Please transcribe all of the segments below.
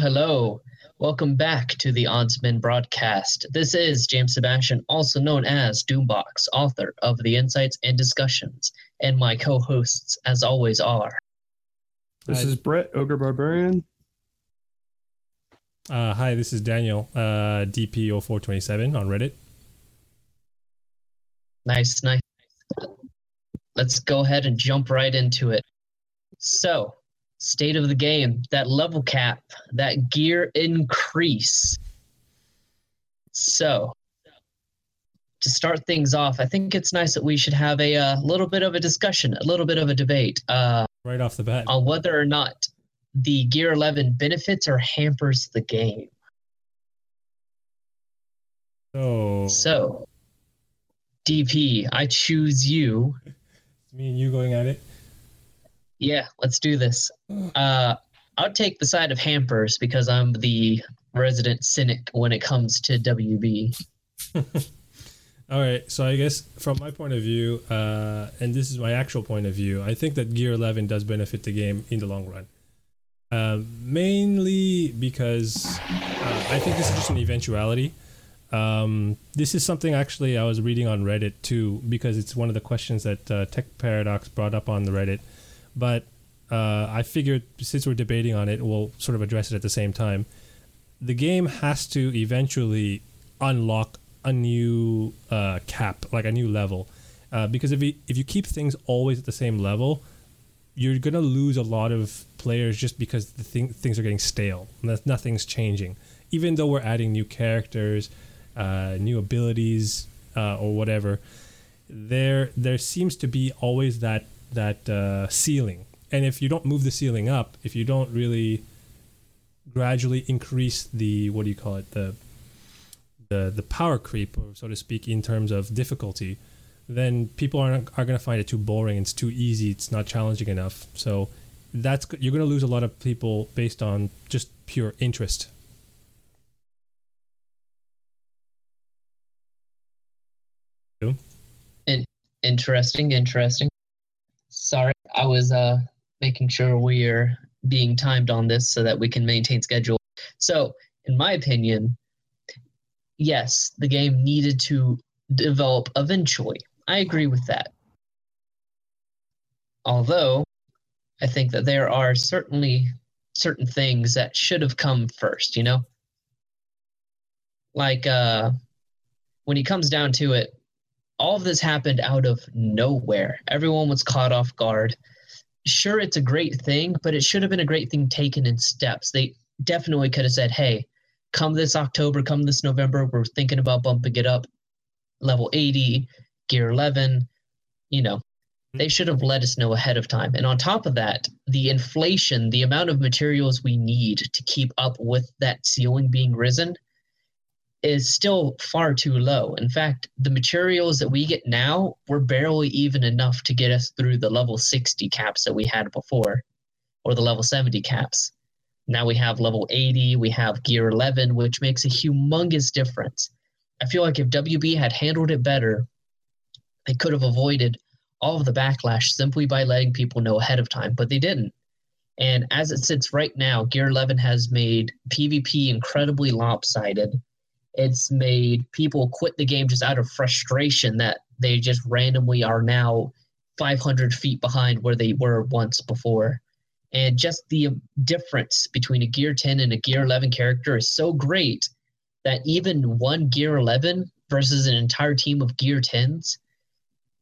Hello, hello. Welcome back to the Oddsman broadcast. This is James Sebastian, also known as Doombox, author of the Insights and Discussions, and my co-hosts, as always, are. This is Brett, Ogre Barbarian. Uh, hi, this is Daniel, uh, DP0427 on Reddit. Nice, nice. Let's go ahead and jump right into it. So, state of the game, that level cap, that gear increase. So, to start things off, I think it's nice that we should have a, uh little bit of a discussion, a little bit of a debate uh, Right off the bat. on whether or not the Gear 11 benefits or hampers the game. So, So, DP, I choose you. it's me and you going at it. Yeah, let's do this. Uh, I'll take the side of hampers because I'm the resident cynic when it comes to WB. All right, so I guess from my point of view, uh, and this is my actual point of view, I think that Gear 11 does benefit the game in the long run. Um, mainly because uh, I think this is just an eventuality. Um, this is something actually I was reading on Reddit too, because it's one of the questions that uh, Tech Paradox brought up on the Reddit. But uh, I figured since we're debating on it, we'll sort of address it at the same time. The game has to eventually unlock a new uh, cap, like a new level, uh, because if you if you keep things always at the same level, you're gonna lose a lot of players just because the thing, things are getting stale. Nothing's changing, even though we're adding new characters, uh, new abilities, uh, or whatever. There there seems to be always that that uh, ceiling, and if you don't move the ceiling up, if you don't really gradually increase the what do you call it the the the power creep, or so to speak, in terms of difficulty, then people aren't are going to find it too boring. It's too easy. It's not challenging enough. So that's you're going to lose a lot of people based on just pure interest. Interesting, interesting. Sorry, I was uh, making sure we're being timed on this so that we can maintain schedule. So, in my opinion, yes, the game needed to develop eventually. I agree with that. Although, I think that there are certainly certain things that should have come first, you know? Like, uh, when it comes down to it, all of this happened out of nowhere. Everyone was caught off guard. Sure, it's a great thing, but it should have been a great thing taken in steps. They definitely could have said, hey, come this October, come this November, we're thinking about bumping it up level 80, gear 11. You know, they should have let us know ahead of time. And on top of that, the inflation, the amount of materials we need to keep up with that ceiling being risen is still far too low. In fact, the materials that we get now were barely even enough to get us through the level 60 caps that we had before, or the level 70 caps. Now we have level 80, we have gear 11, which makes a humongous difference. I feel like if WB had handled it better, they could have avoided all of the backlash simply by letting people know ahead of time, but they didn't. And as it sits right now, Gear 11 has made PvP incredibly lopsided it's made people quit the game just out of frustration that they just randomly are now 500 feet behind where they were once before. And just the difference between a Gear 10 and a Gear 11 character is so great that even one Gear 11 versus an entire team of Gear 10s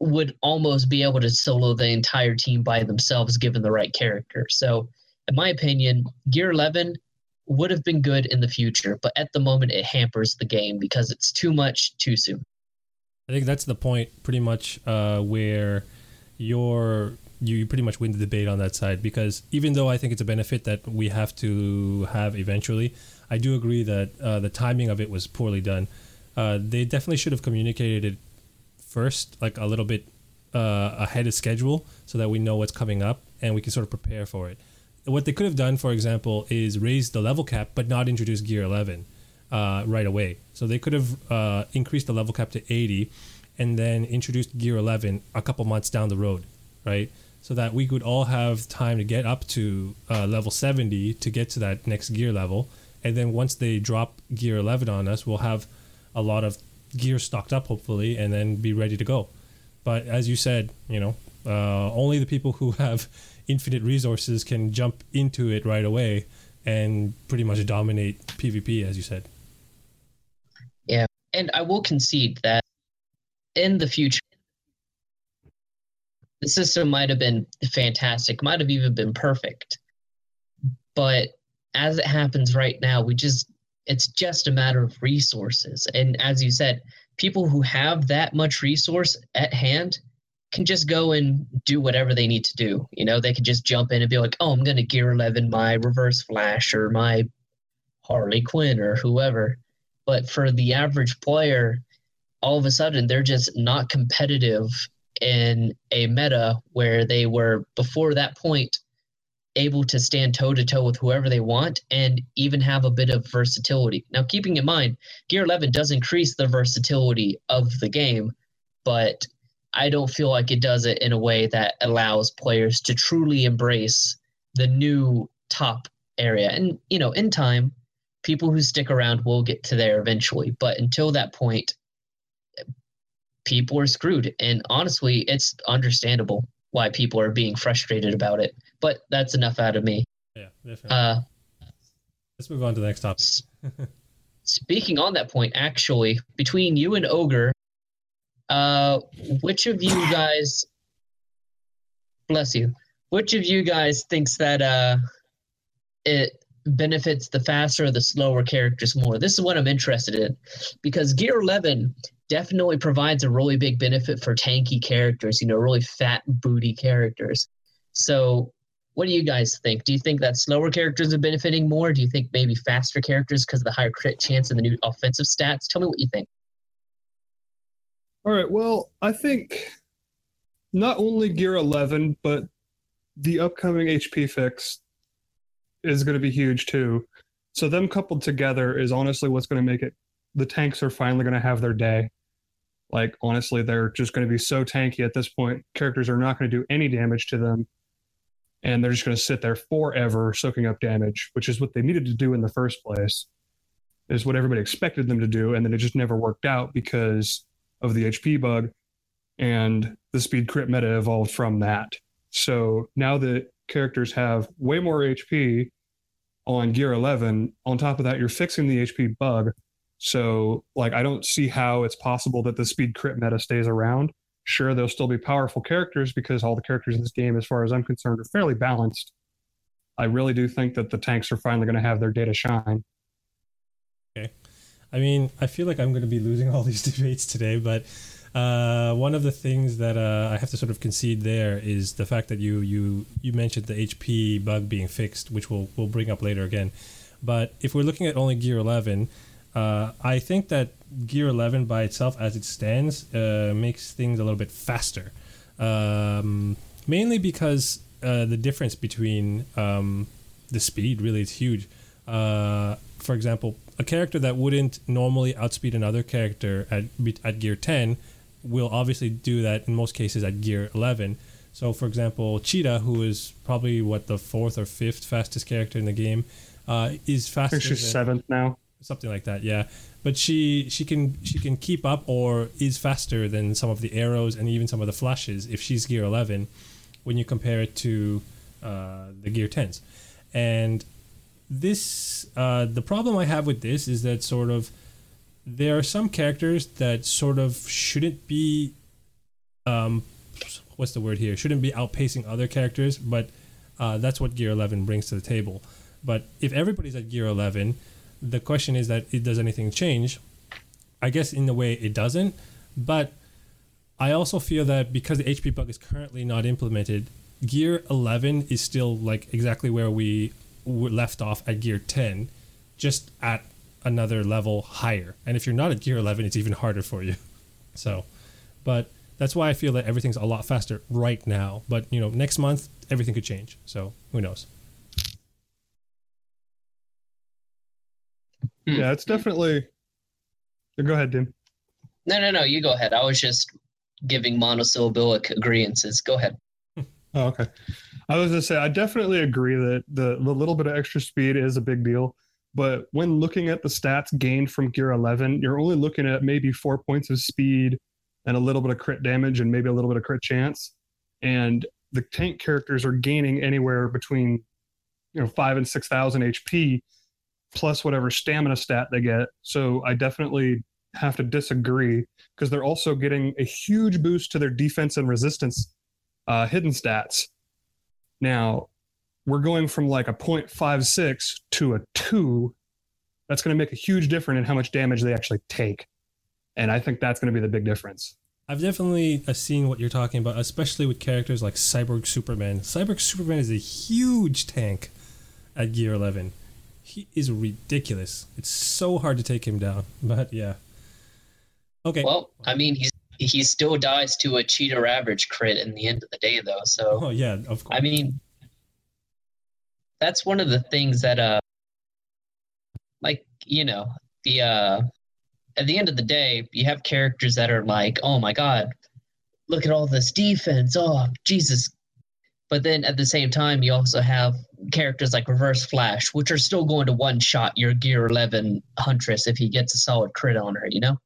would almost be able to solo the entire team by themselves given the right character. So, in my opinion, Gear 11 would have been good in the future, but at the moment it hampers the game because it's too much too soon. I think that's the point, pretty much, uh, where you're you, you pretty much win the debate on that side because even though I think it's a benefit that we have to have eventually, I do agree that uh, the timing of it was poorly done. Uh, they definitely should have communicated it first, like a little bit uh, ahead of schedule, so that we know what's coming up and we can sort of prepare for it. What they could have done, for example, is raise the level cap but not introduce Gear 11 uh, right away. So they could have uh, increased the level cap to 80 and then introduced Gear 11 a couple months down the road, right? so that we could all have time to get up to uh, level 70 to get to that next gear level. And then once they drop gear 11 on us, we'll have a lot of gear stocked up, hopefully, and then be ready to go. But as you said, you know, uh, only the people who have infinite resources can jump into it right away and pretty much dominate PvP, as you said. Yeah, and I will concede that in the future, the system might have been fantastic, might have even been perfect. But as it happens right now, we just it's just a matter of resources. And as you said, people who have that much resource at hand can just go and do whatever they need to do. You know, they could just jump in and be like, "Oh, I'm going to gear 11 my reverse flash or my Harley Quinn or whoever." But for the average player, all of a sudden they're just not competitive in a meta where they were before that point able to stand toe to toe with whoever they want and even have a bit of versatility. Now, keeping in mind, Gear 11 does increase the versatility of the game, but I don't feel like it does it in a way that allows players to truly embrace the new top area. And, you know, in time, people who stick around will get to there eventually. But until that point, people are screwed. And honestly, it's understandable why people are being frustrated about it. But that's enough out of me. Yeah, definitely. Uh, Let's move on to the next topic. speaking on that point, actually, between you and Ogre, uh, which of you guys, bless you, which of you guys thinks that uh, it benefits the faster or the slower characters more? This is what I'm interested in, because Gear 11 definitely provides a really big benefit for tanky characters, you know, really fat booty characters. So, what do you guys think? Do you think that slower characters are benefiting more? Do you think maybe faster characters because of the higher crit chance and the new offensive stats? Tell me what you think. All right. Well, I think not only Gear 11, but the upcoming HP fix is going to be huge too. So them coupled together is honestly what's going to make it. The tanks are finally going to have their day. Like honestly, they're just going to be so tanky at this point. Characters are not going to do any damage to them, and they're just going to sit there forever soaking up damage, which is what they needed to do in the first place. Is what everybody expected them to do, and then it just never worked out because of the HP bug, and the speed crit meta evolved from that. So now that characters have way more HP on Gear 11, on top of that, you're fixing the HP bug. So, like, I don't see how it's possible that the speed crit meta stays around. Sure, there'll still be powerful characters because all the characters in this game, as far as I'm concerned, are fairly balanced. I really do think that the tanks are finally going to have their day to shine. Okay. I mean, I feel like I'm going to be losing all these debates today, but uh, one of the things that uh, I have to sort of concede there is the fact that you you you mentioned the HP bug being fixed, which we'll we'll bring up later again. But if we're looking at only Gear 11, uh, I think that Gear 11 by itself, as it stands, uh, makes things a little bit faster. Um, mainly because uh, the difference between um, the speed really is huge. Uh, for example, a character that wouldn't normally outspeed another character at at gear 10 will obviously do that in most cases at gear 11. So, for example, Cheetah, who is probably what the fourth or fifth fastest character in the game, uh, is faster. She's than- seventh now. something like that yeah but she she can she can keep up or is faster than some of the arrows and even some of the flashes if she's gear 11 when you compare it to uh, the gear 10s and this uh, the problem i have with this is that sort of there are some characters that sort of shouldn't be um what's the word here? Shouldn't be outpacing other characters but uh, that's what gear 11 brings to the table. But if everybody's at gear 11 the question is that it does anything change? I guess in a way it doesn't but i also feel that because the hp bug is currently not implemented gear 11 is still like exactly where we left off at gear 10 just at another level higher and if you're not at gear 11 it's even harder for you so but that's why i feel that everything's a lot faster right now but you know next month everything could change so who knows Hmm. Yeah, it's definitely. Go ahead, Dim. No, no, no. You go ahead. I was just giving monosyllabic agreements. Go ahead. Oh, okay. I was gonna say I definitely agree that the the little bit of extra speed is a big deal. But when looking at the stats gained from Gear 11, you're only looking at maybe four points of speed and a little bit of crit damage and maybe a little bit of crit chance. And the tank characters are gaining anywhere between you know five and six thousand HP plus whatever stamina stat they get. So I definitely have to disagree because they're also getting a huge boost to their defense and resistance uh, hidden stats. Now, we're going from like a 0.56 to a 2. That's going to make a huge difference in how much damage they actually take. And I think that's going to be the big difference. I've definitely uh, seen what you're talking about, especially with characters like Cyborg Superman. Cyborg Superman is a huge tank at Gear 11. He is ridiculous. It's so hard to take him down. But yeah. Okay. Well, I mean, he's he still dies to a Cheetah average crit in the end of the day, though. So, oh yeah, of course. I mean, that's one of the things that, uh, like you know, the uh, at the end of the day, you have characters that are like, oh my god, look at all this defense. Oh Jesus. But then at the same time, you also have characters like Reverse Flash, which are still going to one shot your Gear 11 Huntress if he gets a solid crit on her, you know?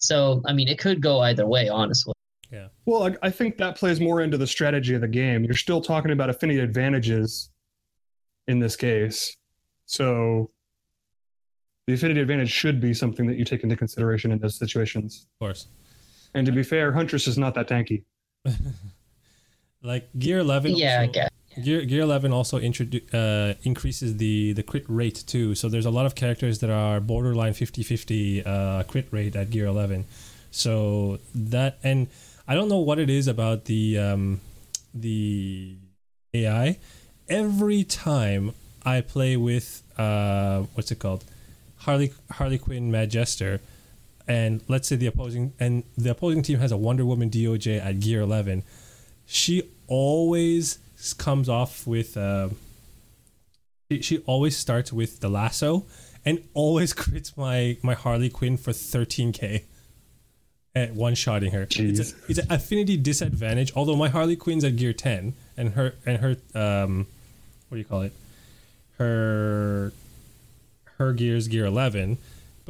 So, I mean, it could go either way, honestly. Yeah. Well, I, I think that plays more into the strategy of the game. You're still talking about affinity advantages in this case. So the affinity advantage should be something that you take into consideration in those situations. Of course. And to be fair, Huntress is not that tanky. like Gear 11. Yeah, also, I guess. Gear, Gear 11 also introdu- uh, increases the, the crit rate too. So there's a lot of characters that are borderline 50 50 uh, crit rate at Gear 11. So that, and I don't know what it is about the, um, the AI. Every time I play with, uh, what's it called? Harley Harley Quinn Mad Jester, and let's say the opposing and the opposing team has a Wonder Woman DOJ at Gear 11, she always comes off with. Uh, she, she always starts with the lasso, and always crits my my Harley Quinn for 13k. At one shotting her, Jeez. it's, a, it's an affinity disadvantage. Although my Harley Quinn's at gear 10, and her and her um, what do you call it? Her her gears gear 11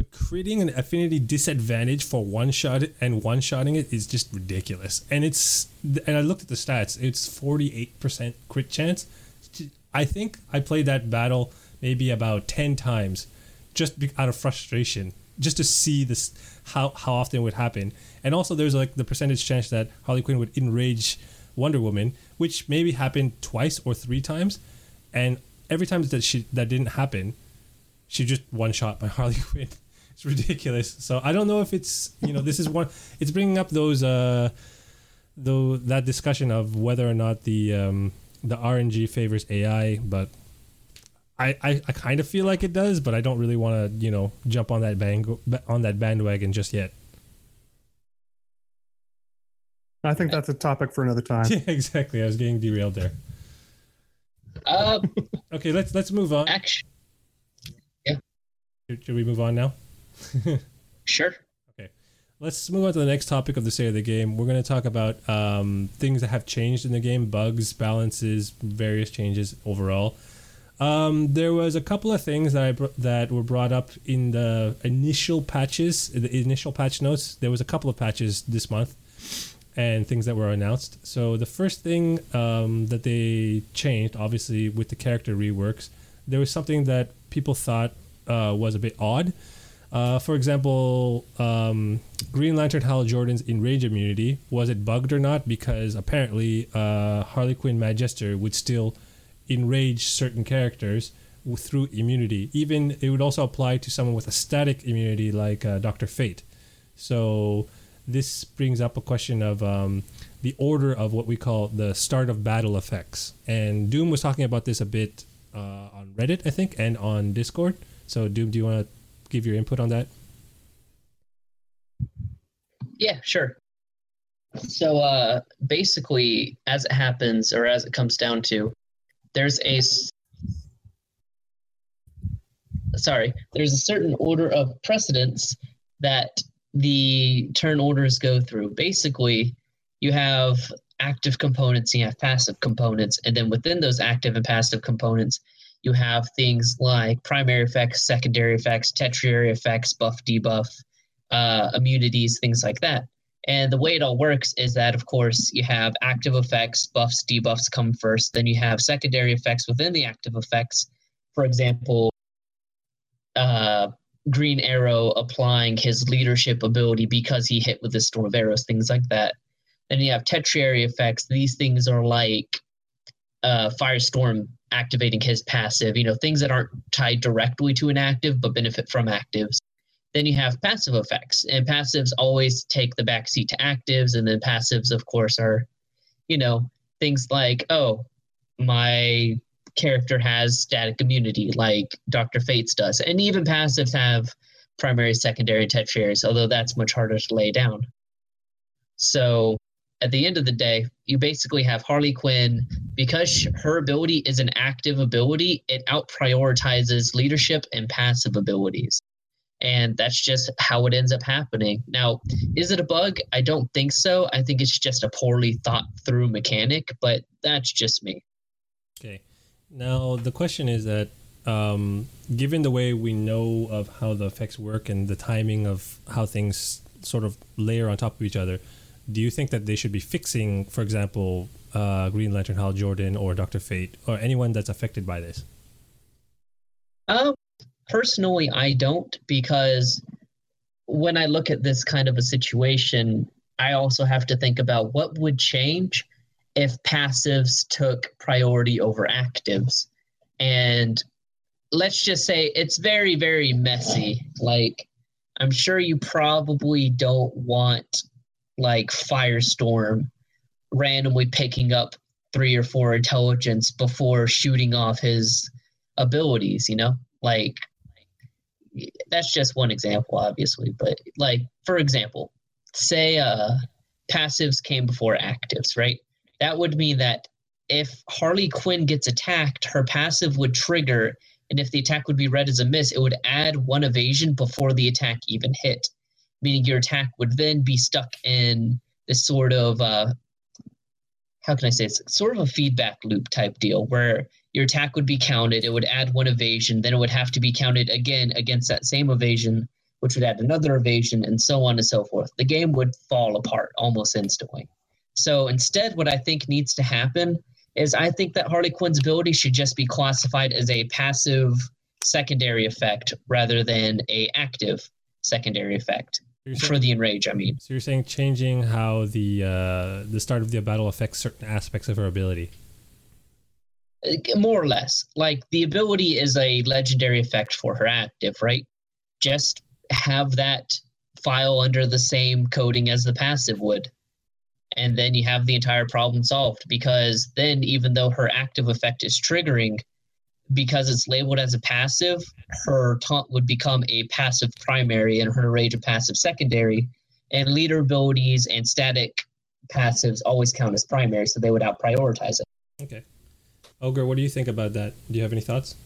but creating an affinity disadvantage for one shot and one shotting it is just ridiculous. And it's and i looked at the stats it's 48% crit chance. I think i played that battle maybe about 10 times just out of frustration just to see this how how often it would happen. And also there's like the percentage chance that harley quinn would enrage wonder woman which maybe happened twice or three times. And every time that she that didn't happen she just one shot by Harley Quinn. It's ridiculous. So I don't know if it's you know this is one. It's bringing up those uh, though that discussion of whether or not the um, the RNG favors AI, but I, I, I kind of feel like it does, but I don't really want to you know jump on that bang on that bandwagon just yet. I think that's a topic for another time. Yeah, exactly. I was getting derailed there. Uh, Okay, let's let's move on. actually, Should, should we move on now? Sure. Okay. Let's move on to the next topic of the state of the game. We're going to talk about um, things that have changed in the game, bugs, balances, various changes overall. Um, there was a couple of things that I br- that were brought up in the initial patches, the initial patch notes. There was a couple of patches this month, and things that were announced. So the first thing um, that they changed, obviously with the character reworks, there was something that people thought uh, was a bit odd. Uh, for example, um, Green Lantern Hal Jordan's enrage immunity was it bugged or not? Because apparently uh, Harley Quinn Mad Jester would still enrage certain characters through immunity. Even it would also apply to someone with a static immunity like uh, Doctor Fate. So this brings up a question of um, the order of what we call the start of battle effects. And Doom was talking about this a bit uh, on Reddit, I think, and on Discord. So Doom, do you want to give your input on that? Yeah, sure. So uh, basically, as it happens, or as it comes down to, there's a sorry, there's a certain order of precedence that the turn orders go through. Basically, you have active components, you have passive components, and then within those active and passive components, you have things like primary effects, secondary effects, tertiary effects, buff, debuff, uh, immunities, things like that. And the way it all works is that, of course, you have active effects, buffs, debuffs come first. Then you have secondary effects within the active effects. For example, uh, Green Arrow applying his leadership ability because he hit with the storm of arrows, things like that. Then you have tertiary effects. These things are like uh, Firestorm activating his passive, you know, things that aren't tied directly to an active but benefit from actives. Then you have passive effects, and passives always take the backseat to actives, and then passives, of course, are, you know, things like, oh, my character has static immunity, like Dr. Fates does. And even passives have primary, secondary, tertiaries, although that's much harder to lay down. So at the end of the day, you basically have Harley Quinn because her ability is an active ability, it out prioritizes leadership and passive abilities. And that's just how it ends up happening. Now, is it a bug? I don't think so. I think it's just a poorly thought through mechanic, but that's just me. Okay. Now, the question is that um, given the way we know of how the effects work and the timing of how things sort of layer on top of each other, do you think that they should be fixing, for example, uh, Green Lantern Hal Jordan or Doctor Fate or anyone that's affected by this? Um, personally, I don't because when I look at this kind of a situation, I also have to think about what would change if passives took priority over actives. And let's just say it's very, very messy. Like, I'm sure you probably don't want like Firestorm randomly picking up three or four intelligence before shooting off his abilities, you know? Like that's just one example obviously, but like for example, say uh passives came before actives, right? That would mean that if Harley Quinn gets attacked, her passive would trigger and if the attack would be read as a miss, it would add one evasion before the attack even hit meaning your attack would then be stuck in this sort of uh, how can I say it's sort of a feedback loop type deal where your attack would be counted, it would add one evasion, then it would have to be counted again against that same evasion, which would add another evasion, and so on and so forth. The game would fall apart almost instantly. So instead, what I think needs to happen is I think that Harley Quinn's ability should just be classified as a passive secondary effect rather than a active secondary effect saying, for the enrage. I mean, so you're saying changing how the uh, the start of the battle affects certain aspects of her ability. More or less, like the ability is a legendary effect for her active, right? Just have that file under the same coding as the passive would. And then you have the entire problem solved because then, even though her active effect is triggering, because it's labeled as a passive, her taunt would become a passive primary and her rage a passive secondary. And leader abilities and static passives always count as primary, so they would out prioritize it. Okay. Ogre, what do you think about that? Do you have any thoughts?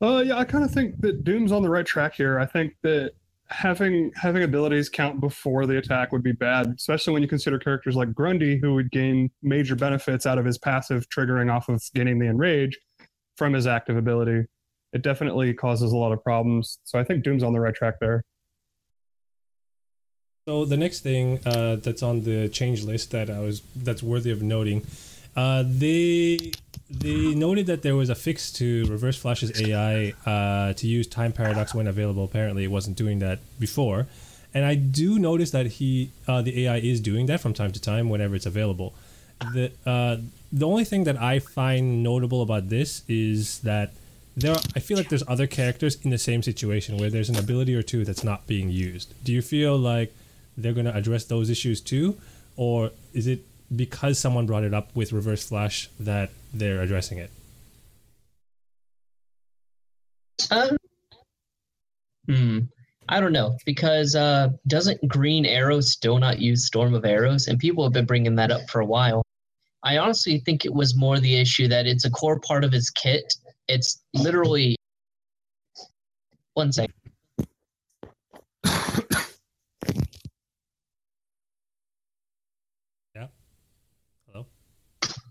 Uh, yeah, I kind of think that Doom's on the right track here. I think that having having abilities count before the attack would be bad, especially when you consider characters like Grundy, who would gain major benefits out of his passive triggering off of gaining the enrage from his active ability. It definitely causes a lot of problems. So I think Doom's on the right track there. So the next thing uh, that's on the change list that I was that's worthy of noting, uh, they they noted that there was a fix to Reverse Flash's AI uh, to use time paradox when available. Apparently, it wasn't doing that before, and I do notice that he uh, the AI is doing that from time to time whenever it's available. The uh, the only thing that I find notable about this is that there are, I feel like there's other characters in the same situation where there's an ability or two that's not being used. Do you feel like they're going to address those issues too, or is it because someone brought it up with Reverse Flash that they're addressing it? Um, hmm. I don't know because uh, doesn't Green Arrow still not use Storm of Arrows? And people have been bringing that up for a while. I honestly think it was more the issue that it's a core part of his kit. It's literally one second.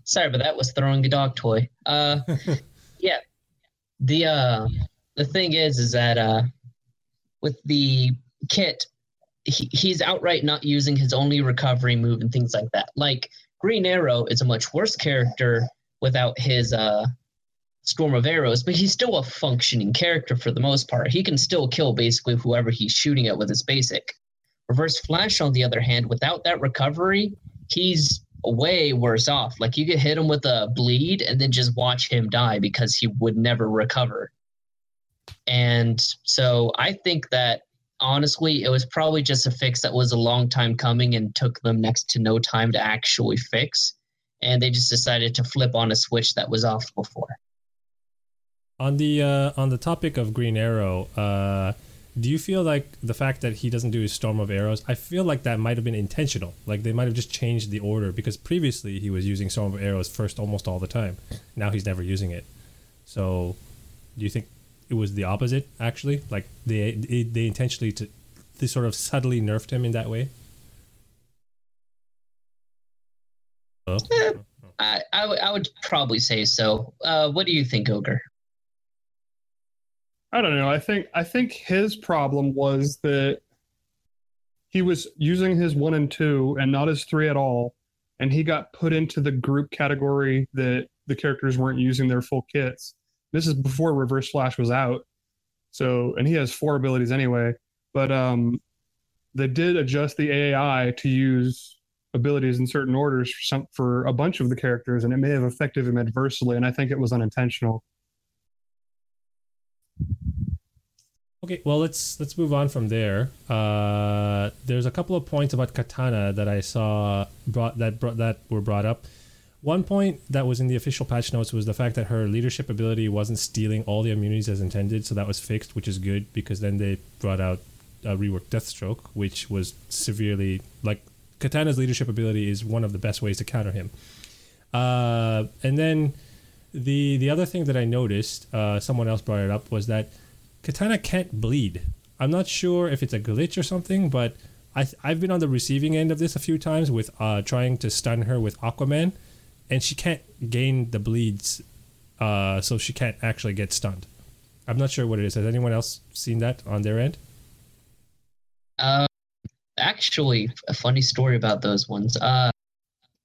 Sorry, but that was throwing a dog toy. Uh, yeah. The uh, the thing is, is that uh, with the kit, he, he's outright not using his only recovery move and things like that. Like Green Arrow is a much worse character without his uh, storm of arrows, but he's still a functioning character for the most part. He can still kill basically whoever he's shooting at with his basic. Reverse Flash, on the other hand, without that recovery, he's way worse off. Like you could hit him with a bleed and then just watch him die because he would never recover. And so I think that honestly, it was probably just a fix that was a long time coming and took them next to no time to actually fix. And they just decided to flip on a switch that was off before. On the uh, on the topic of Green Arrow, uh, do you feel like the fact that he doesn't do his storm of arrows i feel like that might have been intentional. Like they might have just changed the order because previously he was using storm of arrows first almost all the time. Now he's never using it. So do you think it was the opposite actually? Like they they, intentionally to they sort of subtly nerfed him in that way? Oh. eh, I, I, w- I would probably say so. Uh, what do you think ogre I don't know. I think I think his problem was that he was using his one and two and not his three at all, and he got put into the group category that the characters weren't using their full kits. This is before Reverse Flash was out, so and he has four abilities anyway. But um, they did adjust the AI to use abilities in certain orders for some for a bunch of the characters, and it may have affected him adversely. And I think it was unintentional. Okay, well let's let's move on from there. Uh, there's a couple of points about Katana that I saw brought that brought that were brought up. One point that was in the official patch notes was the fact that her leadership ability wasn't stealing all the immunities as intended, so that was fixed, which is good because then they brought out a reworked Deathstroke, which was severely like Katana's leadership ability is one of the best ways to counter him. Uh, and then the the other thing that I noticed, uh, someone else brought it up, was that Katana can't bleed. I'm not sure if it's a glitch or something, but I I've been on the receiving end of this a few times with uh, trying to stun her with Aquaman, and she can't gain the bleeds, uh, so she can't actually get stunned. I'm not sure what it is. Has anyone else seen that on their end? Uh, actually, a funny story about those ones. Uh,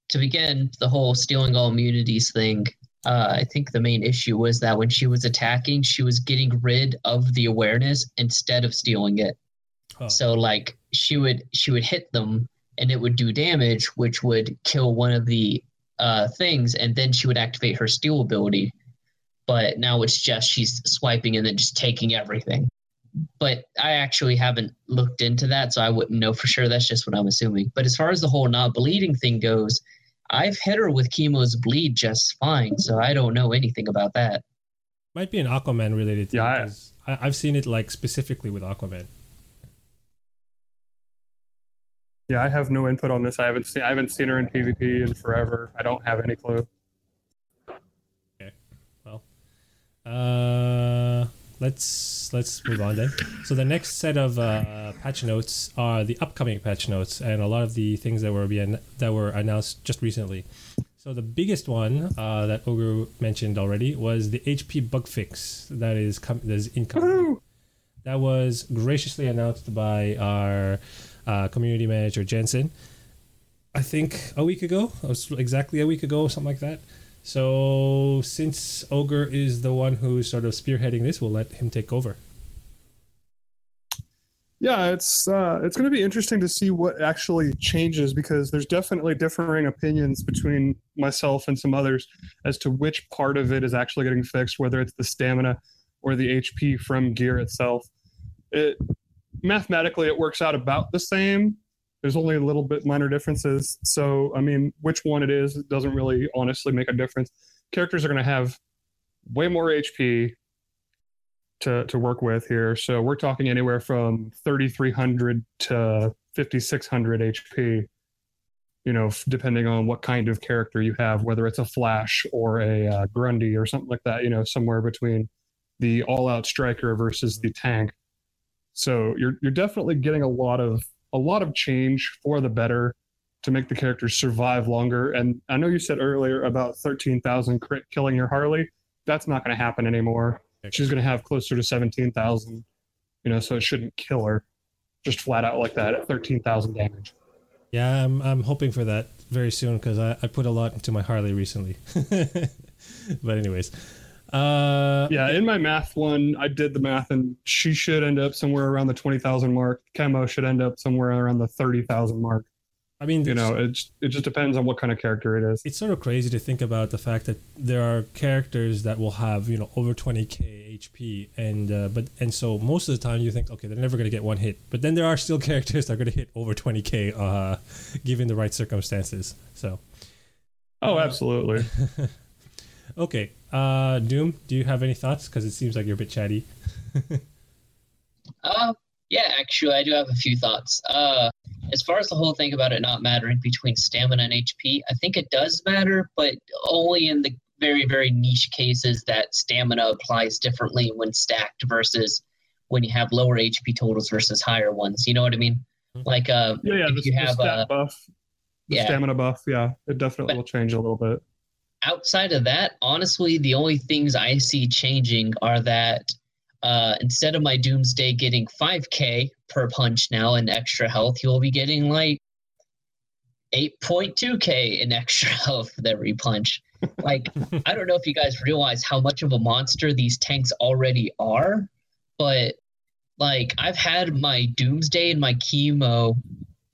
to begin, the whole stealing all immunities thing uh, I think the main issue was that when she was attacking, she was getting rid of the awareness instead of stealing it. Oh. So like she would she would hit them and it would do damage, which would kill one of the uh, things, and then she would activate her steal ability. But now it's just she's swiping and then just taking everything. But I actually haven't looked into that, so I wouldn't know for sure. That's just what I'm assuming. But as far as the whole not bleeding thing goes, I've hit her with chemo's bleed just fine, so I don't know anything about that. Might be an Aquaman related thing. Yeah, I, I've seen it like specifically with Aquaman. Yeah, I have no input on this. I haven't seen I haven't seen her in PvP in forever. I don't have any clue. Okay. Well. Uh let's let's move on then. So the next set of uh, patch notes are the upcoming patch notes, and a lot of the things that were being that were announced just recently. So the biggest one uh, that Ogre mentioned already was the HP bug fix that is com- that is incoming. That was graciously announced by our uh, community manager Jensen. I think a week ago, exactly a week ago, something like that. So since Ogre is the one who's sort of spearheading this, we'll let him take over. Yeah, it's uh, it's going to be interesting to see what actually changes because there's definitely differing opinions between myself and some others as to which part of it is actually getting fixed, whether it's the stamina or the HP from gear itself. It mathematically it works out about the same, there's only a little bit minor differences. So, I mean, which one it is doesn't really honestly make a difference. Characters are going to have way more HP to, to work with here. So, we're talking anywhere from 3,300 to 5,600 HP, you know, depending on what kind of character you have, whether it's a Flash or a uh, Grundy or something like that, you know, somewhere between the all out striker versus the tank. So, you're, you're definitely getting a lot of a lot of change for the better to make the characters survive longer. And I know you said earlier about 13,000 crit killing your Harley. That's not going to happen anymore. She's going to have closer to 17,000, you know, so it shouldn't kill her just flat out like that at 13,000 damage. Yeah, I'm, I'm hoping for that very soon because I, I put a lot into my Harley recently. but, anyways. Uh, yeah, in my math one, I did the math, and she should end up somewhere around the 20,000 mark. Chemo should end up somewhere around the 30,000 mark. I mean, you know, it it just depends on what kind of character it is. It's sort of crazy to think about the fact that there are characters that will have you know over 20k HP, and uh, but and so most of the time you think, okay, they're never going to get one hit, but then there are still characters that are going to hit over 20k, uh, given the right circumstances. So. Oh, absolutely. okay, uh, Doom, do you have any thoughts? Because it seems like you're a bit chatty. uh, yeah, actually, I do have a few thoughts. Uh, as far as the whole thing about it not mattering between stamina and HP, I think it does matter, but only in the very, very niche cases that stamina applies differently when stacked versus when you have lower HP totals versus higher ones. You know what I mean? Mm-hmm. Like, uh, yeah, yeah, if the, you have a buff, the yeah. stamina buff, yeah, it definitely but will change a little bit. Outside of that, honestly, the only things I see changing are that uh, instead of my Doomsday getting 5k per punch now in extra health, you'll be getting like 8.2k in extra health with every punch. Like, I don't know if you guys realize how much of a monster these tanks already are, but like, I've had my Doomsday and my Chemo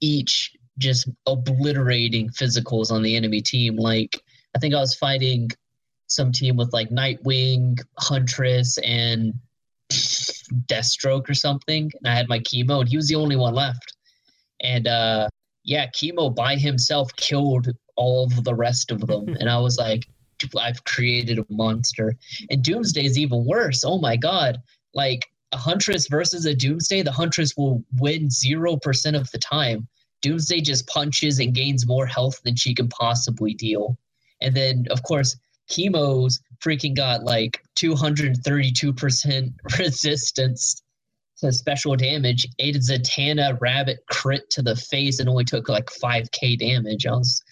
each just obliterating physicals on the enemy team. Like, I think I was fighting some team with like Nightwing, Huntress, and Deathstroke or something, and I had my chemo, and he was the only one left. And uh, yeah, chemo by himself killed all of the rest of them, and I was like, I've created a monster. And Doomsday is even worse. Oh my god! Like a Huntress versus a Doomsday, the Huntress will win zero percent of the time. Doomsday just punches and gains more health than she can possibly deal. And then, of course, Chemo's freaking got like 232% resistance to special damage. A Zatanna rabbit crit to the face and only took like 5k damage. I was,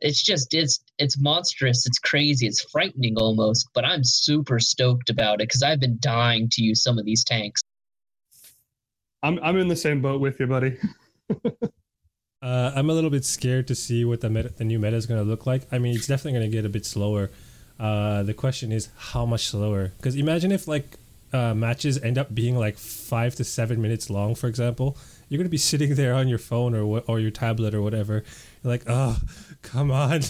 it's just it's it's monstrous. It's crazy. It's frightening almost. But I'm super stoked about it because I've been dying to use some of these tanks. I'm I'm in the same boat with you, buddy. uh, I'm a little bit scared to see what the meta, the new meta is going to look like. I mean, it's definitely going to get a bit slower. Uh, the question is how much slower? Because imagine if like uh, matches end up being like five to seven minutes long, for example. You're gonna be sitting there on your phone or or your tablet or whatever. You're like, oh, come on,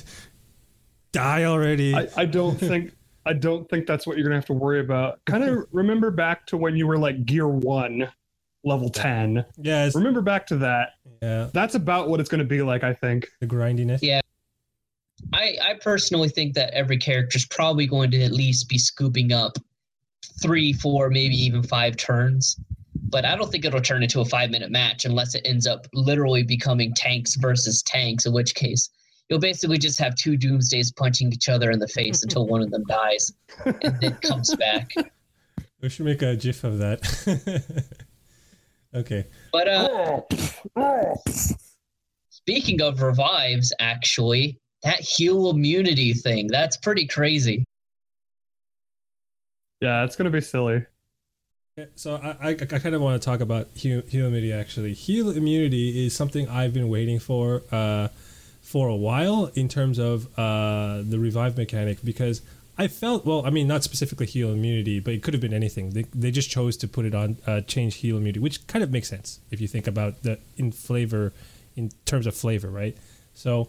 die already. I, I don't think I don't think that's what you're gonna have to worry about. Kind of remember back to when you were like Gear One, level ten. Yeah. Remember back to that. Yeah. That's about what it's gonna be like. I think the grindiness. Yeah. I, I personally think that every character is probably going to at least be scooping up three, four, maybe even five turns. But I don't think it'll turn into a five minute match unless it ends up literally becoming tanks versus tanks, in which case you'll basically just have two doomsdays punching each other in the face until one of them dies and then comes back. We should make a gif of that. okay. But uh speaking of revives, actually, that heal immunity thing, that's pretty crazy. Yeah, it's gonna be silly. So I, I, I kind of want to talk about heal, heal, immunity actually. Heal immunity is something I've been waiting for uh, for a while in terms of uh, the revive mechanic because I felt well. I mean, not specifically heal immunity, but it could have been anything. They, they just chose to put it on uh, change heal immunity, which kind of makes sense if you think about the in flavor, in terms of flavor, right? So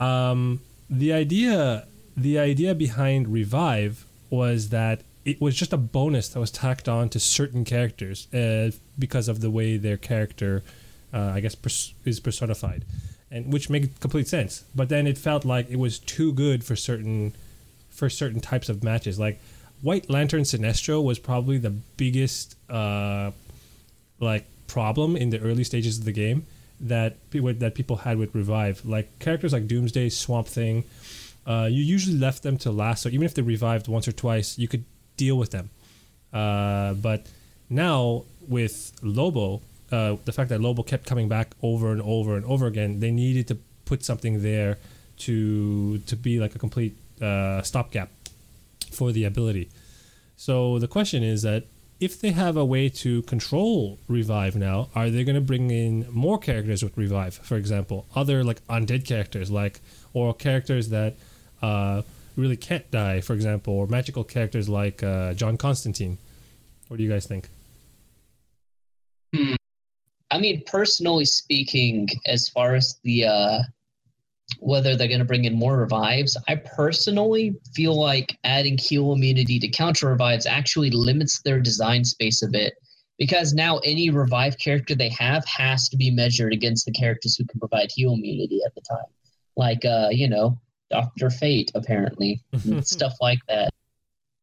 um, the idea the idea behind revive was that it was just a bonus that was tacked on to certain characters uh, because of the way their character, uh, I guess, pers- is personified, and which made complete sense. But then it felt like it was too good for certain for certain types of matches. Like White Lantern Sinestro was probably the biggest uh, like problem in the early stages of the game that people that people had with revive like characters like doomsday swamp thing uh, you usually left them to last so even if they revived once or twice you could deal with them uh, but now with lobo uh, the fact that lobo kept coming back over and over and over again they needed to put something there to to be like a complete uh, stopgap for the ability. So the question is that if they have a way to control revive now, are they going to bring in more characters with revive? For example, other like undead characters, like or characters that uh, really can't die, for example, or magical characters like uh, John Constantine. What do you guys think? Hmm. I mean, personally speaking, as far as the uh, whether they're going to bring in more revives, I personally feel like adding heal immunity to counter revives actually limits their design space a bit because now any revive character they have has to be measured against the characters who can provide heal immunity at the time, like uh, you know Doctor Fate apparently, stuff like that.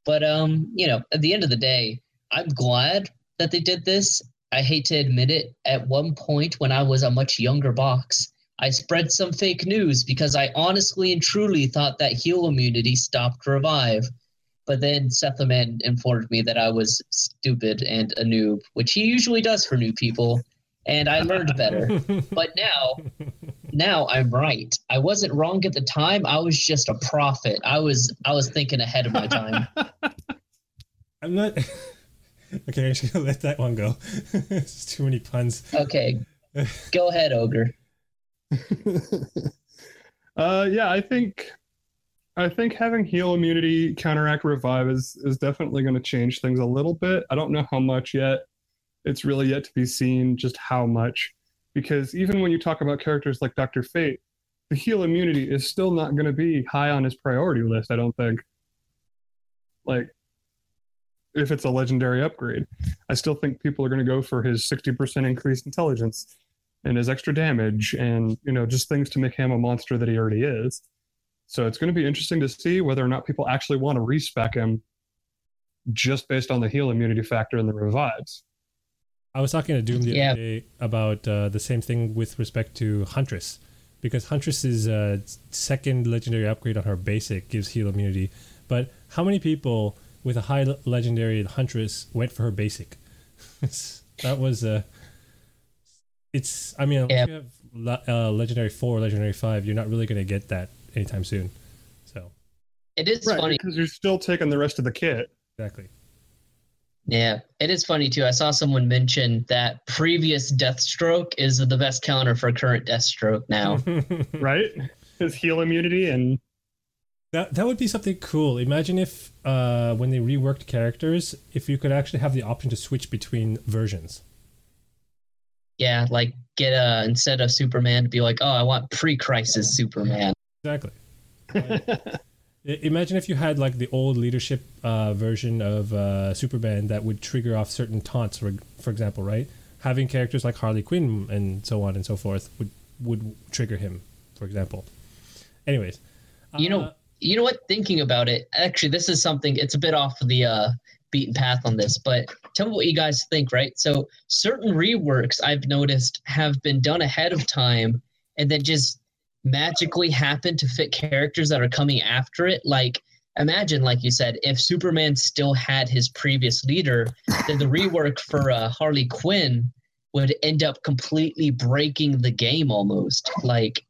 But um, you know, at the end of the day, I'm glad that they did this. I hate to admit it. At one point, when I was a much younger box, I spread some fake news because I honestly and truly thought that heal immunity stopped revive. But then Sethaman informed me that I was stupid and a noob, which he usually does for new people, and I learned better. but now, now I'm right. I wasn't wrong at the time. I was just a prophet. I was I was thinking ahead of my time. I'm not. okay, I'm just gonna let that one go. it's too many puns. Okay, go ahead, ogre. uh, yeah, I think I think having heal immunity counteract revive is is definitely going to change things a little bit. I don't know how much yet. It's really yet to be seen just how much, because even when you talk about characters like Doctor Fate, the heal immunity is still not going to be high on his priority list. I don't think. Like, if it's a legendary upgrade, I still think people are going to go for his sixty percent increased intelligence and his extra damage and you know just things to make him a monster that he already is. So it's going to be interesting to see whether or not people actually want to respec him just based on the heal immunity factor and the revives. I was talking to doom the yeah. other day about uh, the same thing with respect to huntress because huntress's uh, second legendary upgrade on her basic gives heal immunity. But how many people with a high legendary huntress went for her basic? That was uh, it's I mean, yeah. you have uh, legendary four, legendary five, you're not really going to get that anytime soon. So it is right, funny because you're still taking the rest of the kit. Exactly. Yeah, it is funny too. I saw someone mention that previous Deathstroke is the best counter for current Deathstroke now. right? His heal immunity and that that would be something cool. Imagine if uh, when they reworked characters, if you could actually have the option to switch between versions yeah, like get a instead of Superman to be like, oh, I want pre-crisis Superman. Exactly. imagine if you had like the old leadership uh, version of uh, Superman that would trigger off certain taunts, for for example, right? Having characters like Harley Quinn and so on and so forth would would trigger him, for example. Anyways, you know, uh, you know what? Thinking about it, actually, this is something. It's a bit off the uh, beaten path on this, but tell me what you guys think, right? So certain reworks I've noticed have been done ahead of time and then just magically happen to fit characters that are coming after it. Like imagine, like you said, if Superman still had his previous leader, then the rework for uh, Harley Quinn would end up completely breaking the game almost. Like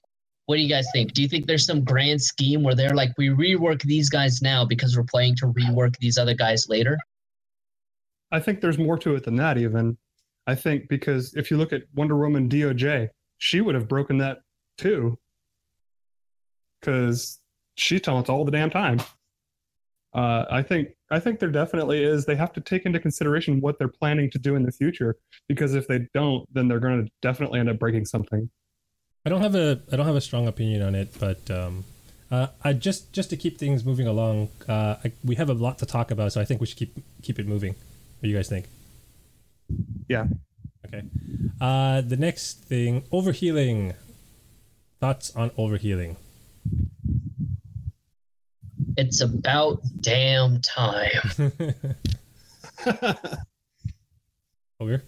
what do you guys think? Do you think there's some grand scheme where they're like, we rework these guys now because we're playing to rework these other guys later? I think there's more to it than that, even. I think because if you look at Wonder Woman DOJ, she would have broken that too. Because she taunts all the damn time. Uh, I think I think there definitely is. They have to take into consideration what they're planning to do in the future, because if they don't, then they're going to definitely end up breaking something. I don't have a I don't have a strong opinion on it, but um, uh, I just just to keep things moving along, uh, I, we have a lot to talk about, so I think we should keep keep it moving. What do you guys think? Yeah. Okay. Uh, the next thing, overhealing. Thoughts on overhealing? It's about damn time. Over.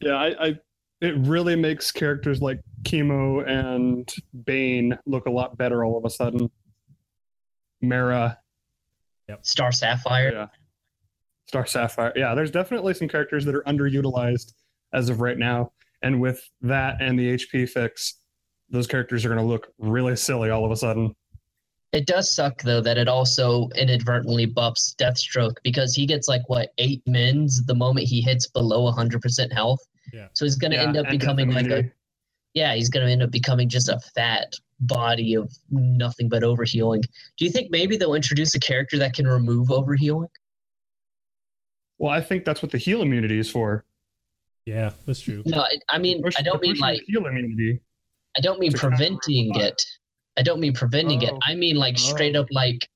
yeah, I, I. It really makes characters like Chemo and Bane look a lot better all of a sudden. Mera. Yep. Star Sapphire. Yeah. Star Sapphire. Yeah, there's definitely some characters that are underutilized as of right now. And with that and the HP fix, those characters are going to look really silly all of a sudden. It does suck though that it also inadvertently buffs Deathstroke because he gets like what eight mins the moment he hits below 100% health. Yeah. So he's going to Yeah, end up becoming like a yeah, he's going to end up becoming just a fat body of nothing but overhealing. Do you think maybe they'll introduce a character that can remove overhealing? Well, I think that's what the heal immunity is for. Yeah, that's true. No, I- I mean Push- I don't mean like heal immunity. I don't mean to kind of preventing it. I don't mean preventing it. Oh. I mean like straight Oh. up like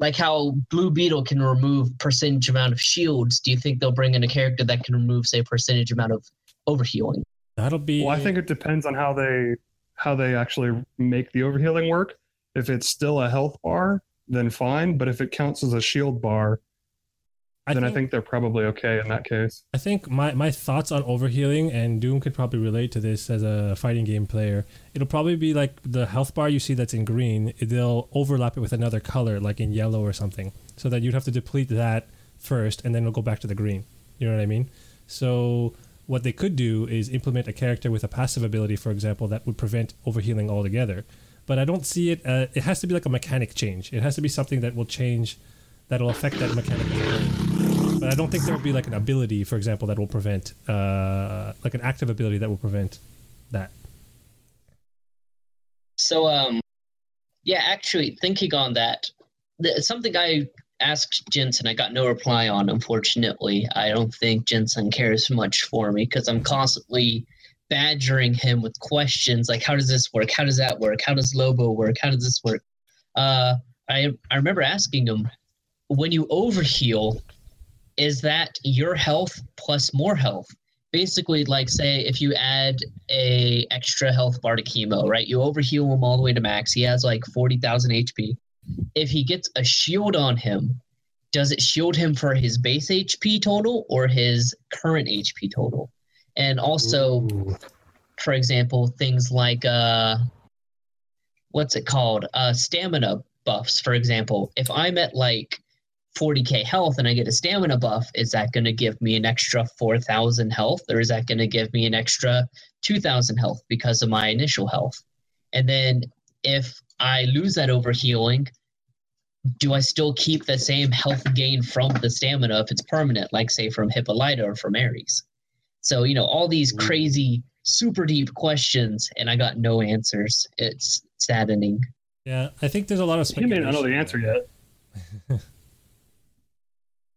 like how Blue Beetle can remove percentage amount of shields. Do you think they'll bring in a character that can remove say percentage amount of overhealing? That'll be. Well, I think it depends on how they how they actually make the overhealing work. If it's still a health bar, then fine. But if it counts as a shield bar, then I think they're probably okay in that case. I think my, my thoughts on overhealing and Doom could probably relate to this as a fighting game player. It'll probably be like the health bar you see that's in green. They'll overlap it with another color, like in yellow or something, so that you'd have to deplete that first, and then it'll go back to the green. You know what I mean? So what they could do is implement a character with a passive ability, for example, that would prevent overhealing altogether. But I don't see it. Uh, it has to be like a mechanic change. It has to be something that will change, that'll affect that mechanic. But I don't think there will be like an ability, for example, that will prevent, uh, like an active ability that will prevent that. So, um, yeah, actually, thinking on that, th- something I asked Jensen, I got no reply on. Unfortunately, I don't think Jensen cares much for me because I'm constantly badgering him with questions like, "How does this work? How does that work? How does Lobo work? How does this work?" Uh, I I remember asking him, "When you overheal, is that your health plus more health?" basically like say if you add a extra health bar to chemo right? You overheal him all the way to max. He has like 40000 hp if he gets a shield on him does it shield him for his base hp total or his current hp total? And also Ooh. for example things like uh what's it called? Uh stamina buffs for example. If i'm at like 40k health and I get a stamina buff, is that going to give me an extra 4,000 health or is that going to give me an extra 2,000 health because of my initial health? And then if I lose that overhealing, do I still keep the same health gain from the stamina if it's permanent, like say from Hippolyta or from Ares? So, you know, all these mm-hmm. crazy, super deep questions, and I got no answers. It's saddening. Yeah, I think there's a lot of You speculation. may not know the answer yet.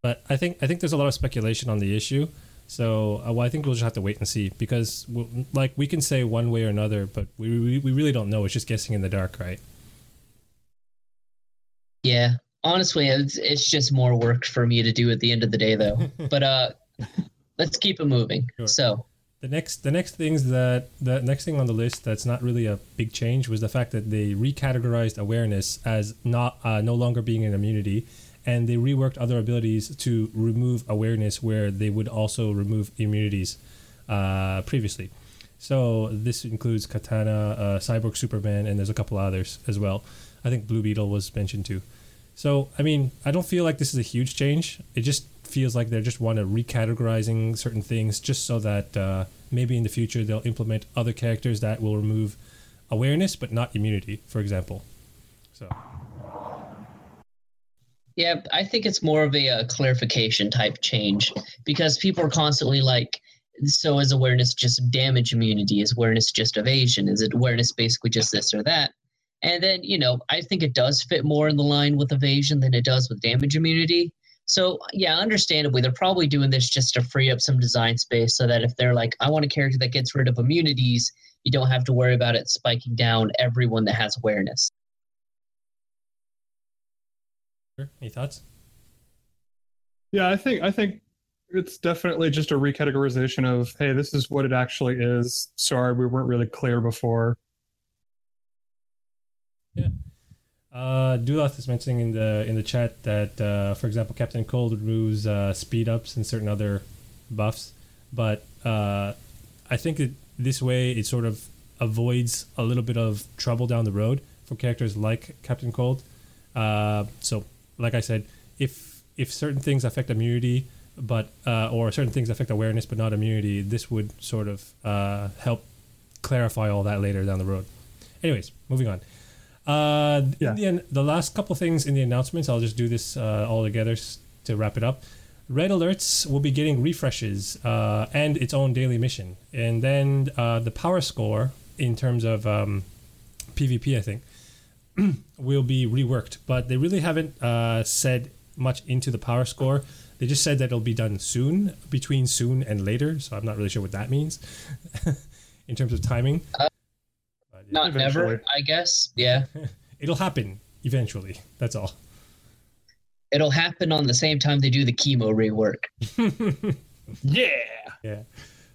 But I think I think there's a lot of speculation on the issue. So uh, well, I think we'll just have to wait and see because we'll, like we can say one way or another, but we, we we really don't know. It's just guessing in the dark, right? Yeah, honestly, it's, it's just more work for me to do at the end of the day, though. but uh, let's keep it moving. Sure. So, The next the next things that the next thing on the list that's not really a big change was the fact that they recategorized awareness as not uh, no longer being an immunity, and they reworked other abilities to remove awareness where they would also remove immunities uh, previously. So this includes Katana, uh, Cyborg Superman, and there's a couple others as well. I think Blue Beetle was mentioned too. So I mean, I don't feel like this is a huge change. It just feels like they're just want to recategorizing certain things just so that uh, maybe in the future they'll implement other characters that will remove awareness but not immunity, for example. So yeah, I think it's more of a, uh clarification type change because people are constantly like, so is awareness just damage immunity? Is awareness just evasion? Is it awareness basically just this or that? And then, you know, I think it does fit more in the line with evasion than it does with damage immunity. So, yeah, understandably, they're probably doing this just to free up some design space so that if they're like, I want a character that gets rid of immunities, you don't have to worry about it spiking down everyone that has awareness. Any thoughts? Yeah, I think I think it's definitely just a recategorization of hey, this is what it actually is. Sorry, we weren't really clear before. Uh, Dulath is mentioning in the in the chat that, uh, for example, Captain Cold removes uh, speed ups and certain other buffs, but uh, I think that this way it sort of avoids a little bit of trouble down the road for characters like Captain Cold. Uh, so, like I said, if if certain things affect immunity, but uh, or certain things affect awareness but not immunity, this would sort of uh, help clarify all that later down the road. Anyways, moving on. Uh, Yeah. in the, an- the last couple things in the announcements, I'll just do this uh, all together to wrap it up. Red Alerts will be getting refreshes uh, and its own daily mission. And then uh, the power score in terms of um, PvP, I think, will be reworked. But they really haven't uh, said much into the power score. They just said that it'll be done soon, between soon and later. So I'm not really sure what that means in terms of timing. Uh, But, yeah, Not Eventually. never, I guess. Yeah. It'll happen eventually. That's all. It'll happen on the same time they do the chemo rework. Yeah. Yeah.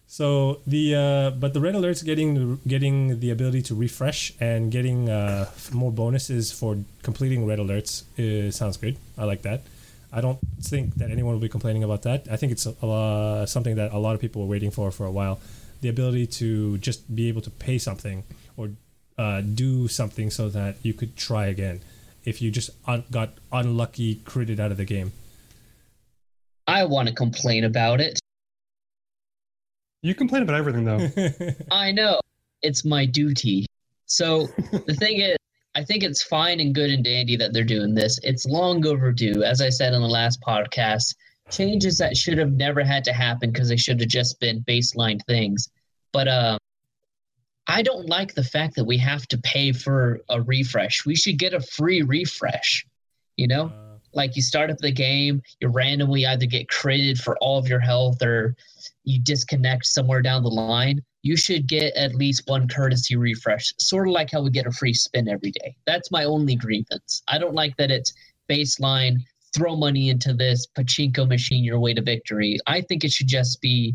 So the uh, but the red alerts getting getting the ability to refresh and getting uh, more bonuses for completing red alerts uh, sounds good. I like that. I don't think that anyone will be complaining about that. I think it's a, something that a lot of people were waiting for for a while. The ability to just be able to pay something or uh, do something so that you could try again if you just un- got unlucky critted out of the game. I want to complain about it. You complain about everything though. I know. It's my duty. So the thing is, I think it's fine and good and dandy that they're doing this. It's long overdue. As I said in the last podcast, changes that should have never had to happen because they should have just been baseline things. But uh, I don't like the fact that we have to pay for a refresh. We should get a free refresh. You know? Like you start up the game, you randomly either get critted for all of your health or you disconnect somewhere down the line. You should get at least one courtesy refresh, sort of like how we get a free spin every day. That's my only grievance. I don't like that it's baseline, throw money into this pachinko machine your way to victory. I think it should just be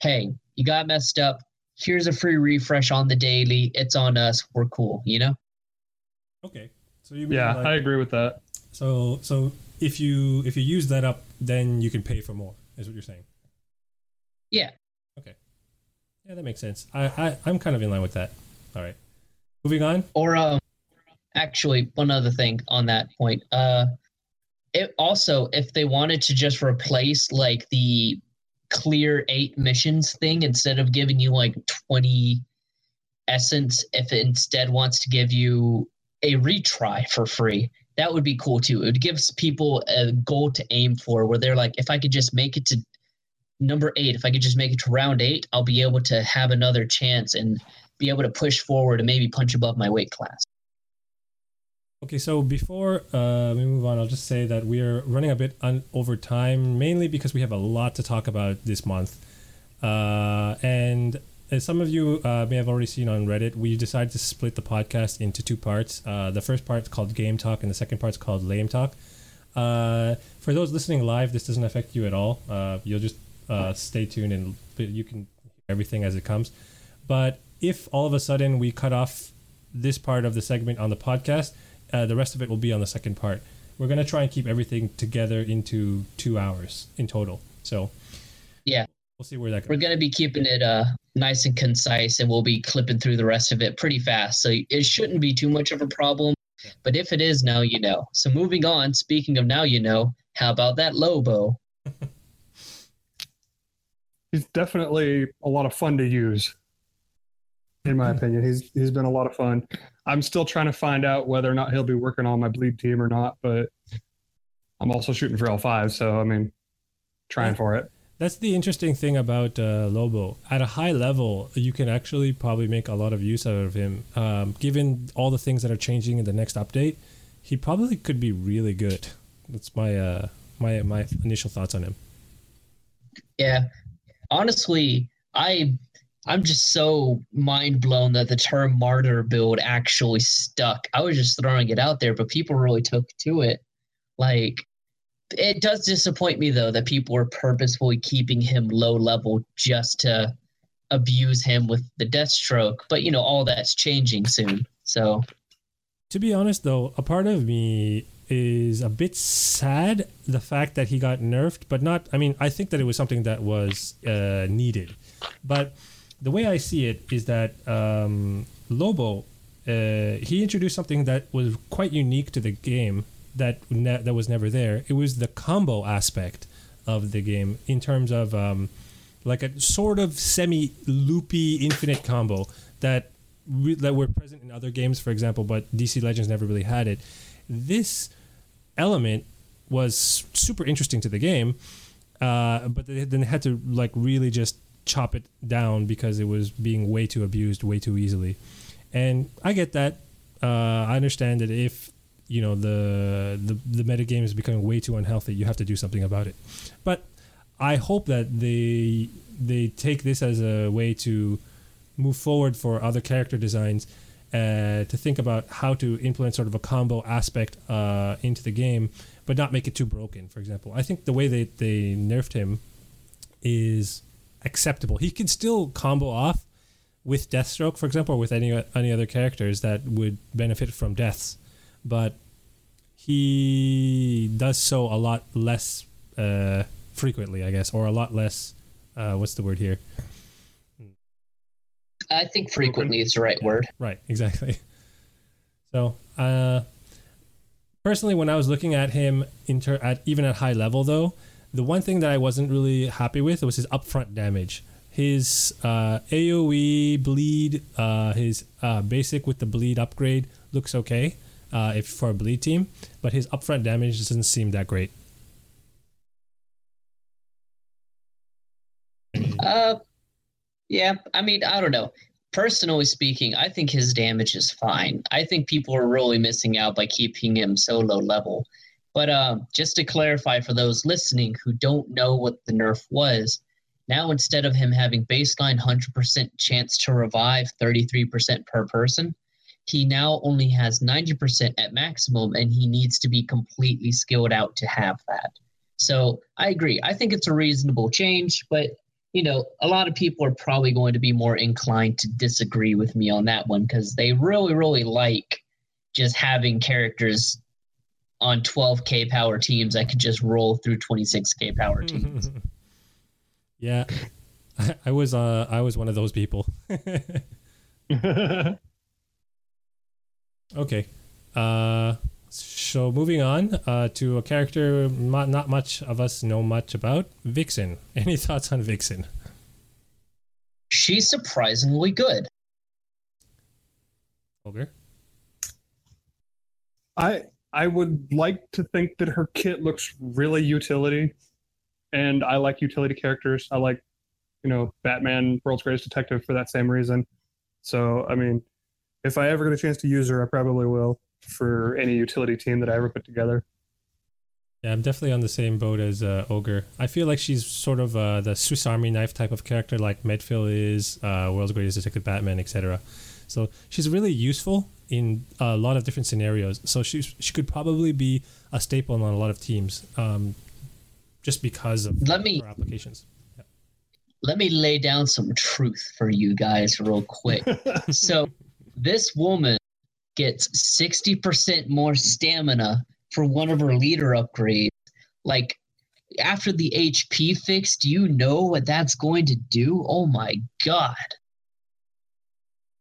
hey, you got messed up. Here's a free refresh on the daily. It's on us. We're cool, you know? okay. So you mean yeah, like- I agree with that. So so if you if you use that up, then you can pay for more. Is what you're saying? Yeah. Okay. Yeah, that makes sense. I, I I'm kind of in line with that. All right, moving on. Or um, actually, one other thing on that point. Uh, it also, if they wanted to just replace like the clear eight missions thing instead of giving you like twenty essence, if it instead wants to give you a retry for free, that would be cool too. It gives people a goal to aim for, where they're like, if I could just make it to number eight, if I could just make it to round eight, I'll be able to have another chance and be able to push forward and maybe punch above my weight class. Okay, so before uh, we move on, I'll just say that we are running a bit un- over time, mainly because we have a lot to talk about this month. Uh, and as some of you uh, may have already seen on Reddit, we decided to split the podcast into two parts. Uh, the first part's called Game Talk, and the second part's called Lame Talk. Uh, for those listening live, this doesn't affect you at all. Uh, you'll just uh, stay tuned and you can hear everything as it comes. But if all of a sudden we cut off this part of the segment on the podcast, uh, the rest of it will be on the second part. We're gonna try and keep everything together into two hours in total. So Yeah. we'll see where that We're going to be keeping it uh, nice and concise, and we'll be clipping through the rest of it pretty fast. So it shouldn't be too much of a problem. But if it is, now you know. So moving on, speaking of now you know, how about that Lobo? He's definitely a lot of fun to use. In my opinion, he's he's been a lot of fun. I'm still trying to find out whether or not he'll be working on my bleed team or not, but I'm also shooting for L5, so I mean, trying for it. That's the interesting thing about uh, Lobo. At a high level, you can actually probably make a lot of use out of him. Um, given all the things that are changing in the next update, he probably could be really good. That's my uh, my my initial thoughts on him. Yeah. Honestly, I I'm just so mind blown that the term martyr build actually stuck. I was just throwing it out there, but people really took to it. Like it does disappoint me though that people are purposefully keeping him low level just to abuse him with the death stroke. But you know, all that's changing soon. So To be honest, though, a part of me is a bit sad the fact that he got nerfed, but not. I mean, I think that it was something that was uh, needed, but the way I see it is that um, Lobo uh, he introduced something that was quite unique to the game that ne- that was never there. It was the combo aspect of the game in terms of um, like a sort of semi loopy infinite combo that re- that were present in other games, for example, but DC Legends never really had it. This element was super interesting to the game, uh, but they then had to like really just chop it down because it was being way too abused way too easily. And I get that. Uh, I understand that if you know the the the metagame is becoming way too unhealthy, you have to do something about it. But I hope that they they take this as a way to move forward for other character designs uh, to think about how to implement sort of a combo aspect uh, into the game, but not make it too broken. For example, I think the way they they nerfed him is acceptable. He can still combo off with Deathstroke, for example, or with any any other characters that would benefit from deaths, but he does so a lot less uh, frequently, I guess, or a lot less. Uh, what's the word here? I think frequently is the right word. Right, exactly. So, uh, personally, when I was looking at him, inter- at even at high level, though, the one thing that I wasn't really happy with was his upfront damage. His uh, AOE bleed, uh, his uh, basic with the bleed upgrade looks okay uh, if for a bleed team, but his upfront damage doesn't seem that great. Uh, yeah, I mean, I don't know. Personally speaking, I think his damage is fine. I think people are really missing out by keeping him so low level. But uh, just to clarify for those listening who don't know what the nerf was, now instead of him having baseline 100% chance to revive 33% per person, he now only has 90% at maximum and he needs to be completely skilled out to have that. So I agree. I think it's a reasonable change, but you know, a lot of people are probably going to be more inclined to disagree with me on that one because they really, really like just having characters on 12k power teams that could just roll through 26k power teams. yeah, I, I was uh, I was one of those people. okay, uh, so moving on uh, to a character not, not much of us know much about, Vixen. Any thoughts on Vixen? She's surprisingly good. Ogre? I I would like to think that her kit looks really utility, and I like utility characters. I like, you know, Batman, World's Greatest Detective for that same reason. So I mean, if I ever get a chance to use her, I probably will for any utility team that I ever put together. Yeah, I'm definitely on the same boat as uh, Ogre. I feel like she's sort of uh, the Swiss Army knife type of character, like Medfill is, uh, World's Greatest Detective Batman, etc. So she's really useful in a lot of different scenarios. So she she could probably be a staple on a lot of teams, um, just because of let me, her applications. Yeah. Let me lay down some truth for you guys real quick. so this woman gets 60% more stamina for one of her leader upgrades. Like after the HP fix, do you know what that's going to do? Oh my god.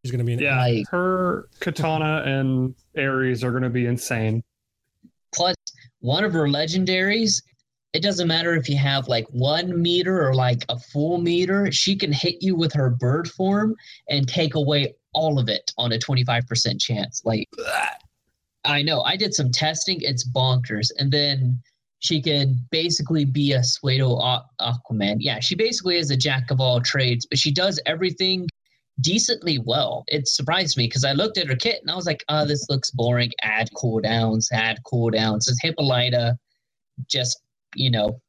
She's going to be an yeah. Like, her katana and Ares are going to be insane. Plus, one of her legendaries. It doesn't matter if you have like one meter or like a full meter. She can hit you with her bird form and take away all of it on a 25% chance. Like, I know. I did some testing. It's bonkers. And then she can basically be a pseudo Aquaman. Yeah, she basically is a jack of all trades, but she does everything decently well. It surprised me because I looked at her kit and I was like, oh, this looks boring. Add cooldowns, add cooldowns. It's Hippolyta just, you know,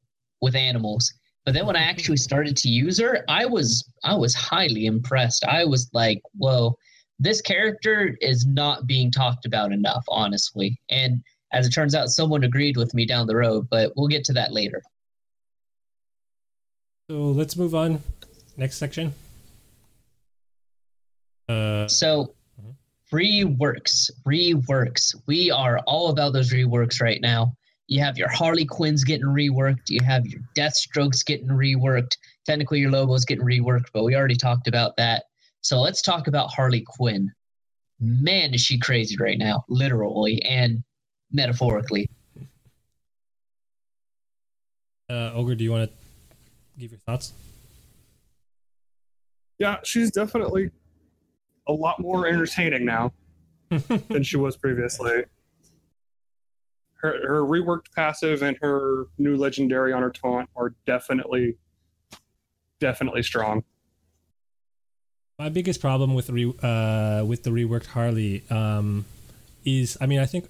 with animals. But then when I actually started to use her, I was I was highly impressed. I was like, whoa, this character is not being talked about enough, honestly. And as it turns out, someone agreed with me down the road, but we'll get to that later. So let's move on. Next section. Uh, so reworks, reworks. We are all about those reworks right now. You have your Harley Quinns getting reworked. You have your Deathstrokes getting reworked. Technically, your Lobo's getting reworked, but we already talked about that. So let's talk about Harley Quinn. Man, is she crazy right now, literally and metaphorically. Uh, Ogre, do you want to give your thoughts? Yeah, she's definitely a lot more entertaining now than she was previously. Her, her reworked passive and her new legendary on her taunt are definitely, definitely strong. My biggest problem with re, uh, with the reworked Harley um, is, I mean, I think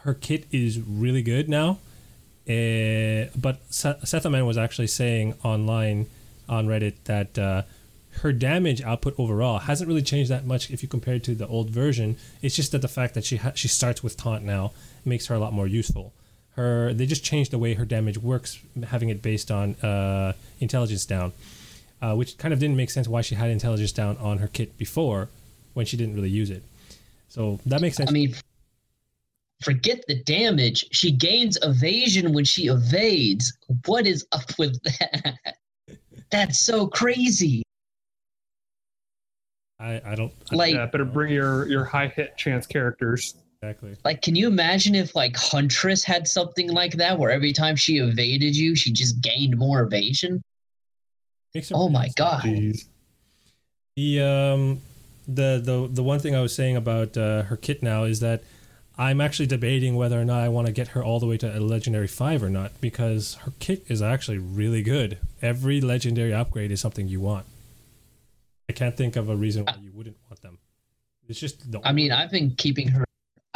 her kit is really good now, uh, but Sethaman was actually saying online on Reddit that uh, her damage output overall hasn't really changed that much if you compare it to the old version. It's just that the fact that she ha- she starts with taunt now makes her a lot more useful. Her they just changed the way her damage works, having it based on uh, intelligence down, uh, which kind of didn't make sense why she had intelligence down on her kit before when she didn't really use it. So that makes sense. I mean, forget the damage. She gains evasion when she evades. What is up with that? That's so crazy. I, I don't like. Yeah, better bring your your high hit chance characters. Exactly. Like, can you imagine if like Huntress had something like that, where every time she evaded you, she just gained more evasion? Oh my god! Jeez. The um, the the the one thing I was saying about uh, her kit now is that I'm actually debating whether or not I want to get her all the way to a legendary five or not because her kit is actually really good. Every legendary upgrade is something you want. I can't think of a reason why you wouldn't want them. It's just the I mean, I've been keeping her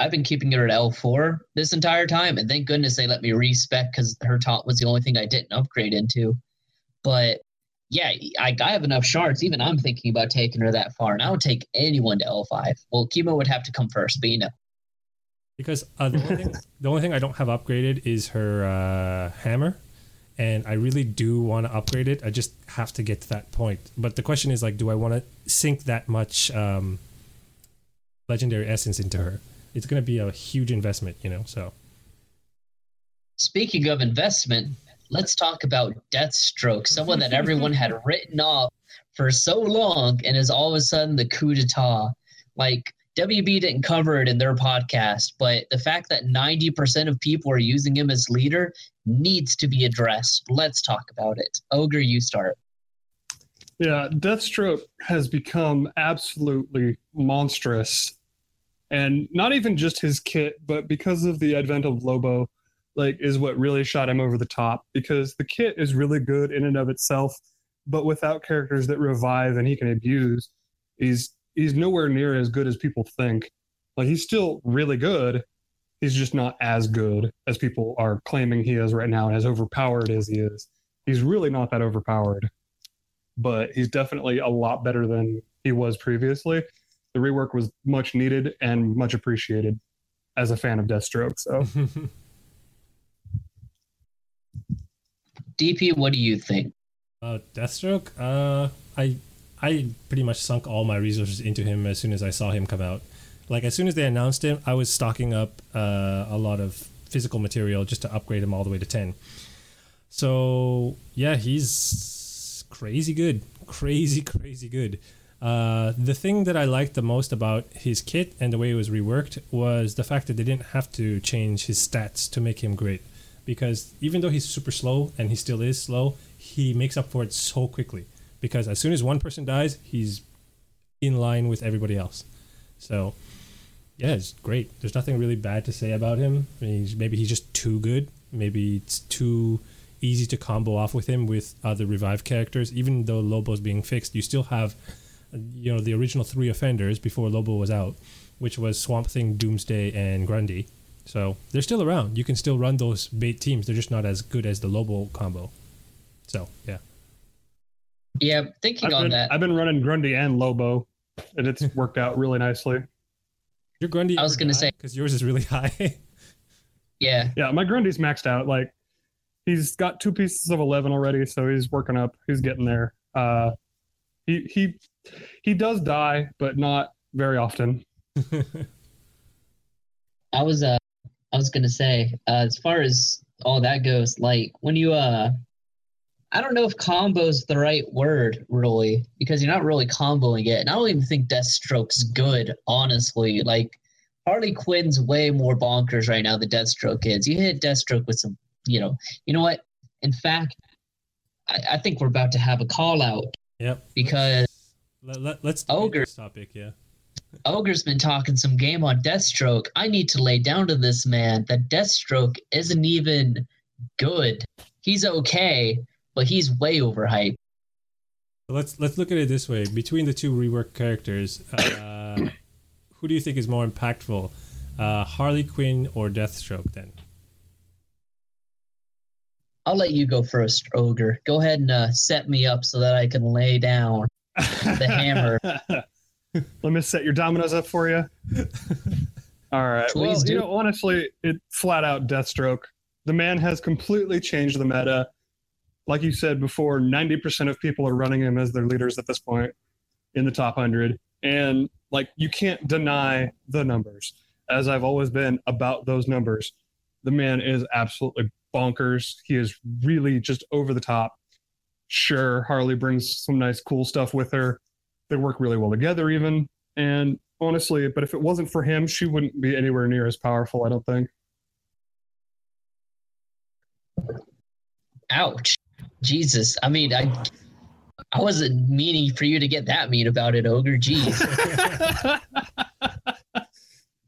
I've been keeping her at L4 this entire time, and thank goodness they let me respec because her top was the only thing I didn't upgrade into. But yeah, I, I have enough shards. Even I'm thinking about taking her that far, and I would take anyone to L5. Well, chemo would have to come first, but you know. Because uh, the, only thing, the only thing I don't have upgraded is her uh, hammer, and I really do want to upgrade it. I just have to get to that point. But the question is like, do I want to sink that much um, legendary essence into her? It's going to be a huge investment, you know. So, speaking of investment, let's talk about Deathstroke, someone that everyone had written off for so long, and is all of a sudden the coup d'état. Like WB didn't cover it in their podcast, but the fact that 90% of people are using him as leader needs to be addressed. Let's talk about it. Ogre, you start. Yeah, Deathstroke has become absolutely monstrous. And not even just his kit, but because of the advent of Lobo, like is what really shot him over the top because the kit is really good in and of itself, but without characters that revive and he can abuse, he's he's nowhere near as good as people think. Like he's still really good. He's just not as good as people are claiming he is right now and as overpowered as he is. He's really not that overpowered. But he's definitely a lot better than he was previously. The rework was much needed and much appreciated as a fan of Deathstroke. So DP, what do you think? Uh, Deathstroke, uh, I I pretty much sunk all my resources into him as soon as I saw him come out. Like as soon as they announced him, I was stocking up uh, a lot of physical material just to upgrade him all the way to ten. So yeah, he's crazy good, crazy crazy good. Uh, the thing that I liked the most about his kit and the way it was reworked was the fact that they didn't have to change his stats to make him great. Because even though he's super slow and he still is slow, he makes up for it so quickly because as soon as one person dies, he's in line with everybody else. So, yeah, it's great. There's nothing really bad to say about him. I mean, he's, maybe he's just too good. Maybe it's too easy to combo off with him with other revive characters. Even though Lobo's being fixed, you still have, you know, the original three offenders before Lobo was out, which was Swamp Thing, Doomsday, and Grundy. So they're still around. You can still run those bait teams. They're just not as good as the Lobo combo. So yeah. Yeah, thinking I've on been, that. I've been running Grundy and Lobo, and it's worked out really nicely. Your Grundy. I was going to say because yours is really high. yeah. Yeah, my Grundy's maxed out. Like he's got two pieces of eleven already, so he's working up. He's getting there. Uh, he he he does die, but not very often. I was uh I was gonna say uh, as far as all that goes, like when you uh I don't know if combo is the right word, really, because you're not really comboing it. And I don't even think Deathstroke's good, honestly. Like, Harley Quinn's way more bonkers right now than Deathstroke is. You hit Deathstroke with some, you know, you know what? In fact, I, I think we're about to have a call out. Yep. Because Let, let, let's Ogre. this topic. Yeah. Ogre's been talking some game on Deathstroke. I need to lay down to this man that Deathstroke isn't even good. He's okay, but he's way overhyped. Let's let's look at it this way: between the two reworked characters, uh, who do you think is more impactful, uh, Harley Quinn or Deathstroke? Then I'll let you go first, Ogre. Go ahead and uh, set me up so that I can lay down. The hammer. Let me set your dominoes up for you. All right. Please well, do. you know, honestly, it flat out Deathstroke. The man has completely changed the meta. Like you said before, 90% of people are running him as their leaders at this point in the top 100. And like you can't deny the numbers. As I've always been about those numbers, the man is absolutely bonkers. He is really just over the top. Sure, Harley brings some nice cool stuff with her. They work really well together even. And honestly, but if it wasn't for him, she wouldn't be anywhere near as powerful, I don't think. Ouch. Jesus. I mean, I I wasn't meaning for you to get that mean about it, Ogre. Jeez.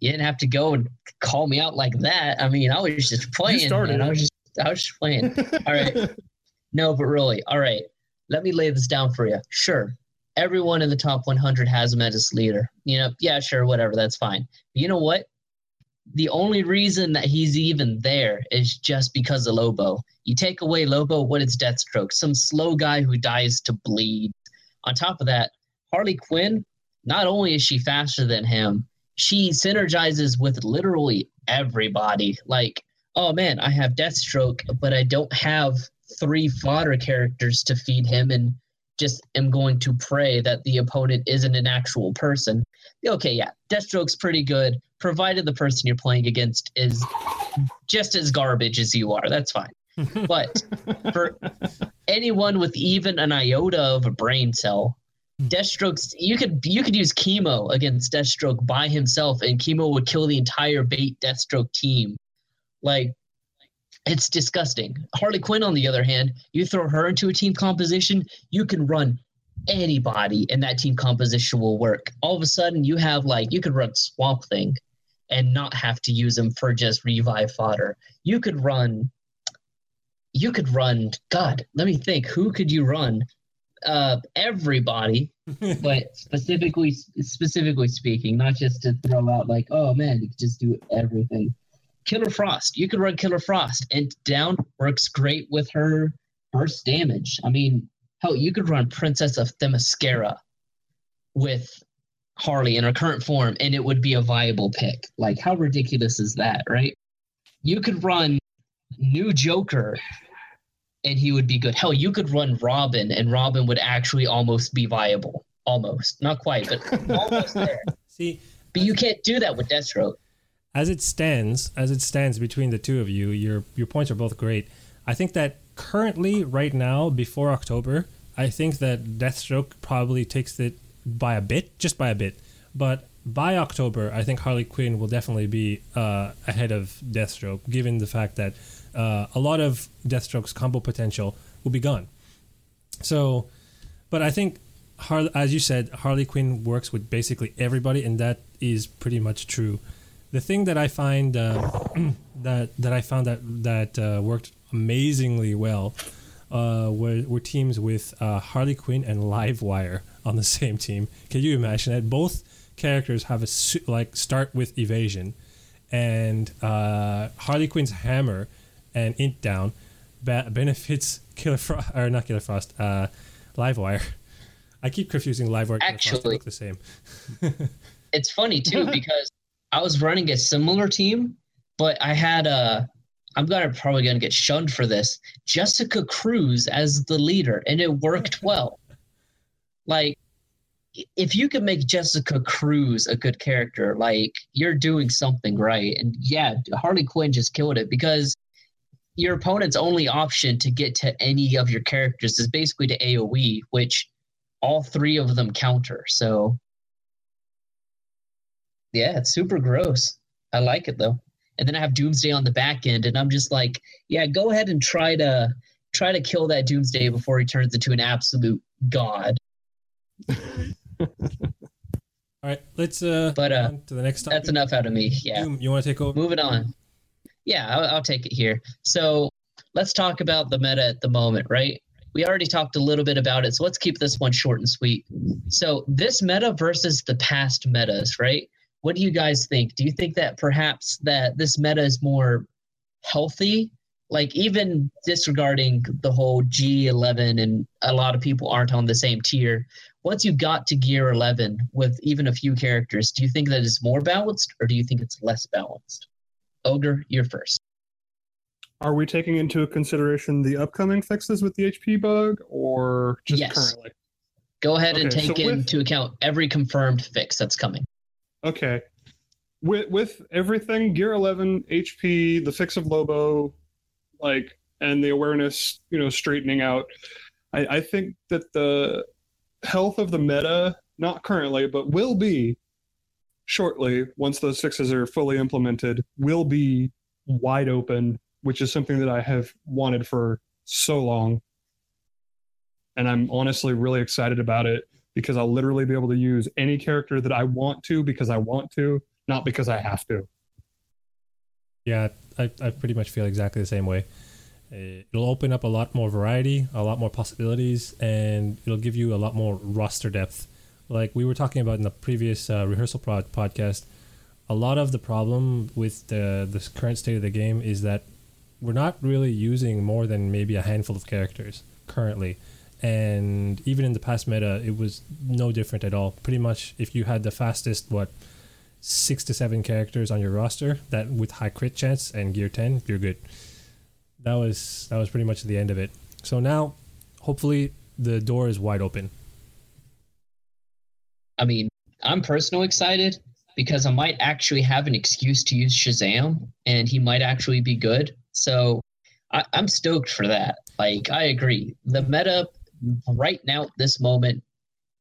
you didn't have to go and call me out like that. I mean, I was just playing. You started man. I was just I was just playing. All right. No, but really, all right. Let me lay this down for you. Sure. Everyone in the top 100 has him as leader. You know, yeah, sure, whatever. That's fine. But you know what? The only reason that he's even there is just because of Lobo. You take away Lobo, what is Deathstroke? Some slow guy who dies to bleed. On top of that, Harley Quinn, not only is she faster than him, she synergizes with literally everybody. Like, oh man, I have Deathstroke, but I don't have three fodder characters to feed him and just am going to pray that the opponent isn't an actual person. Okay, yeah, Deathstroke's pretty good, provided the person you're playing against is just as garbage as you are. That's fine. But for anyone with even an iota of a brain cell, Deathstroke's you could you could use chemo against Deathstroke by himself, and chemo would kill the entire bait Deathstroke team. Like it's disgusting. Harley Quinn, on the other hand, you throw her into a team composition, you can run anybody, and that team composition will work. All of a sudden, you have like you could run Swamp Thing, and not have to use him for just revive fodder. You could run. You could run. God, let me think. Who could you run? Uh, everybody, but specifically, specifically speaking, not just to throw out like, oh man, you could just do everything. Killer Frost. You could run Killer Frost, and down works great with her burst damage. I mean, hell, you could run Princess of Themyscira with Harley in her current form, and it would be a viable pick. Like, how ridiculous is that, right? You could run New Joker, and he would be good. Hell, you could run Robin, and Robin would actually almost be viable. Almost, not quite, but almost there. see, But you can't do that with Deathstroke. as it stands, as it stands between the two of you, your your points are both great. I think that currently, right now, before October, I think that Deathstroke probably takes it by a bit, just by a bit. But by October, I think Harley Quinn will definitely be uh, ahead of Deathstroke, given the fact that uh, a lot of Deathstroke's combo potential will be gone. So, but I think, as you said, Harley Quinn works with basically everybody, and that is pretty much true. The thing that I find uh, that that I found that that uh, worked amazingly well uh, were, were teams with uh, Harley Quinn and Livewire on the same team. Can you imagine that? Both characters have a su- like start with evasion, and uh, Harley Quinn's hammer and int down ba- benefits Killer Frost or not Killer Frost, uh, Livewire. I keep confusing Livewire. and Frost. Actually- look the same. it's funny too because I was running a similar team, but I had a. I'm gonna probably gonna get shunned for this. Jessica Cruz as the leader, and it worked well. Like, if you can make Jessica Cruz a good character, like you're doing something right. And yeah, Harley Quinn just killed it because your opponent's only option to get to any of your characters is basically to AOE, which all three of them counter. So yeah, it's super gross. I like it though. And then I have Doomsday on the back end, and I'm just like, yeah, go ahead and try to try to kill that Doomsday before he turns into an absolute god. All right, let's uh, But, uh, to the next topic. That's enough out of me. Yeah. Doom, you want to take over? Moving on. Yeah, I'll, I'll take it here. So let's talk about the meta at the moment, right? We already talked a little bit about it, so let's keep this one short and sweet. So this meta versus the past metas, right? What do you guys think? Do you think that perhaps that this meta is more healthy? Like even disregarding the whole G11 and a lot of people aren't on the same tier. Once you got to gear 11 with even a few characters, do you think that it's more balanced or do you think it's less balanced? Ogre, you're first. Are we taking into consideration the upcoming fixes with the HP bug or just Yes. currently? Go ahead and Okay, so take with- into account every confirmed fix that's coming. Okay. With with everything, Gear 11, HP, the fix of Lobo, like, and the awareness, you know, straightening out, I, I think that the health of the meta, not currently, but will be shortly, once those fixes are fully implemented, will be wide open, which is something that I have wanted for so long. And I'm honestly really excited about it because I'll literally be able to use any character that I want to because I want to, not because I have to. Yeah, I, I pretty much feel exactly the same way. It'll open up a lot more variety, a lot more possibilities, and it'll give you a lot more roster depth. Like we were talking about in the previous uh, rehearsal pod- podcast, a lot of the problem with the current state of the game is that we're not really using more than maybe a handful of characters currently. And even in the past meta, it was no different at all. Pretty much, if you had the fastest, what, six to seven characters on your roster that with high crit chance and gear 10 you're good that was that was pretty much the end of it so now hopefully the door is wide open I mean, I'm personally excited because I might actually have an excuse to use Shazam and he might actually be good. So I, I'm stoked for that. Like, I agree. The meta right now, at this moment,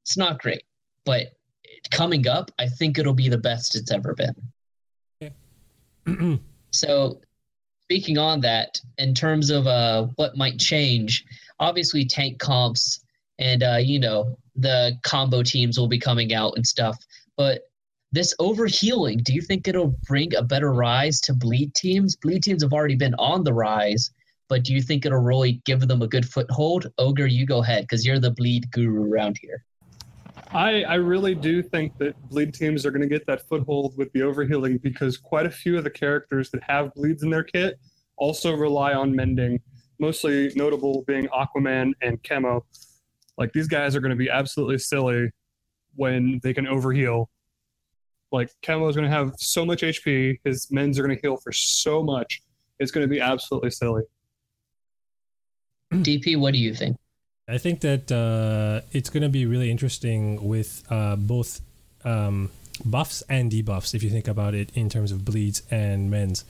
it's not great, but coming up, I think it'll be the best it's ever been. So, speaking on that, in terms of uh, what might change, obviously tank comps and uh, you know the combo teams will be coming out and stuff. But this overhealing, do you think it'll bring a better rise to bleed teams? Bleed teams have already been on the rise, but do you think it'll really give them a good foothold? Ogre, you go ahead because you're the bleed guru around here. I, I really do think that bleed teams are going to get that foothold with the overhealing because quite a few of the characters that have bleeds in their kit also rely on mending, mostly notable being Aquaman and Chemo. Like these guys are going to be absolutely silly when they can overheal. Like Chemo is going to have so much HP, his men's are going to heal for so much. It's going to be absolutely silly. DP, what do you think? i think that uh, it's going to be really interesting with uh, both um, buffs and debuffs if you think about it in terms of bleeds and mends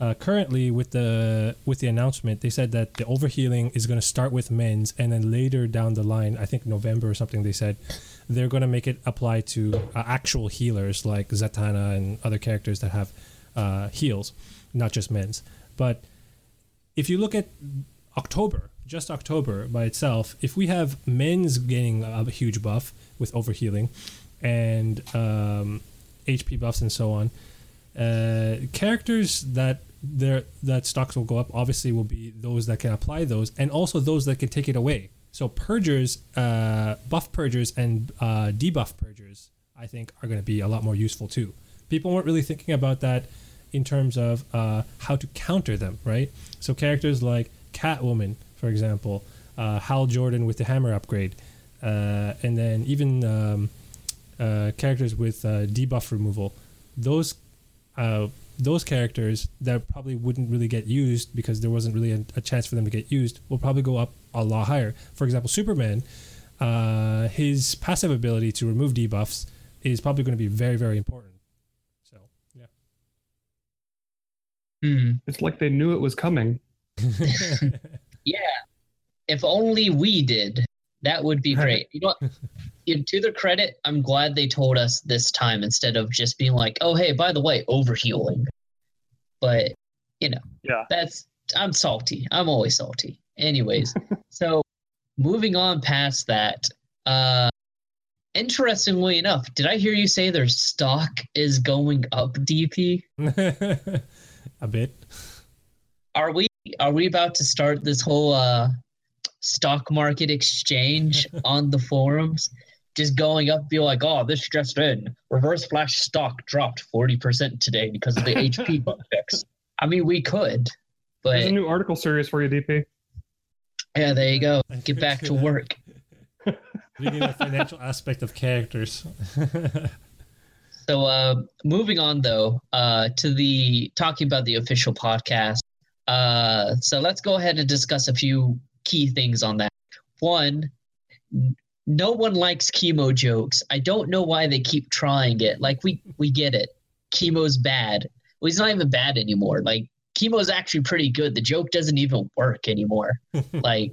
uh, currently with the with the announcement they said that the overhealing is going to start with men's and then later down the line i think november or something they said they're going to make it apply to uh, actual healers like zatanna and other characters that have uh, heals not just men's but if you look at october just october by itself if we have men's getting a huge buff with overhealing and um, hp buffs and so on uh, characters that their that stocks will go up obviously will be those that can apply those and also those that can take it away. So purgers uh, buff purgers and uh, debuff purgers i think are going to be a lot more useful too. People weren't really thinking about that in terms of uh, how to counter them right? So characters like catwoman for example uh, hal jordan with the hammer upgrade uh, and then even um, uh, characters with uh, debuff removal those uh, those characters that probably wouldn't really get used because there wasn't really a, a chance for them to get used will probably go up a lot higher. For example, Superman, uh, his passive ability to remove debuffs is probably going to be very, very important. So, yeah. Hmm. It's like they knew it was coming. Yeah. If only we did, that would be great. You know what? You- To their credit, I'm glad they told us this time instead of just being like, oh, hey, by the way, overhealing. But, you know, Yeah. that's, I'm salty. I'm always salty. Anyways, so moving on past that, uh, Interestingly enough, did I hear you say their stock is going up, DP? a bit. Are we are we about to start this whole uh stock market exchange on the forums? Just going up, be like, oh, this just in. Reverse Flash stock dropped 40% today because of the HP bug fix. I mean, we could, There's a but new article series for you, DP. yeah, there you go. Get back to work. Reading the financial aspect of characters. So uh, moving on though uh, to the talking about the official podcast. Uh, so let's go ahead and discuss a few key things on that. One, no one likes chemo jokes. I don't know why they keep trying it. Like we we get it. Chemo's bad. Well, he's not even bad anymore. Like chemo's actually pretty good. The joke doesn't even work anymore. like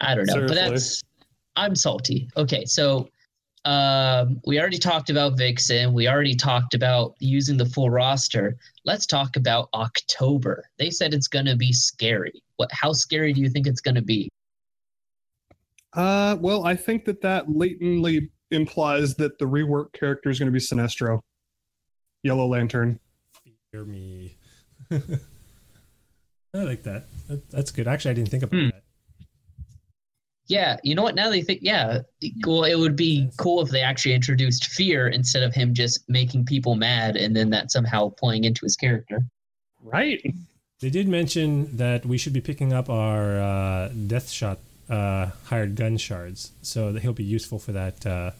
I don't know, but that's I'm salty. Okay, so um, we already talked about Vixen. We already talked about using the full roster. Let's talk about October. They said it's going to be scary. What? How scary do you think it's going to be? Uh, well, I think that that latently implies that the rework character is going to be Sinestro, Yellow Lantern. Fear me. I like that. that. That's good. Actually, I didn't think about Hmm. Yeah, you know what? Now they think, yeah, well, it would be cool if they actually introduced fear instead of him just making people mad, and then that somehow playing into his character. Right. They did mention that we should be picking up our uh, Deadshot uh, hired gun shards, so that he'll be useful for that uh,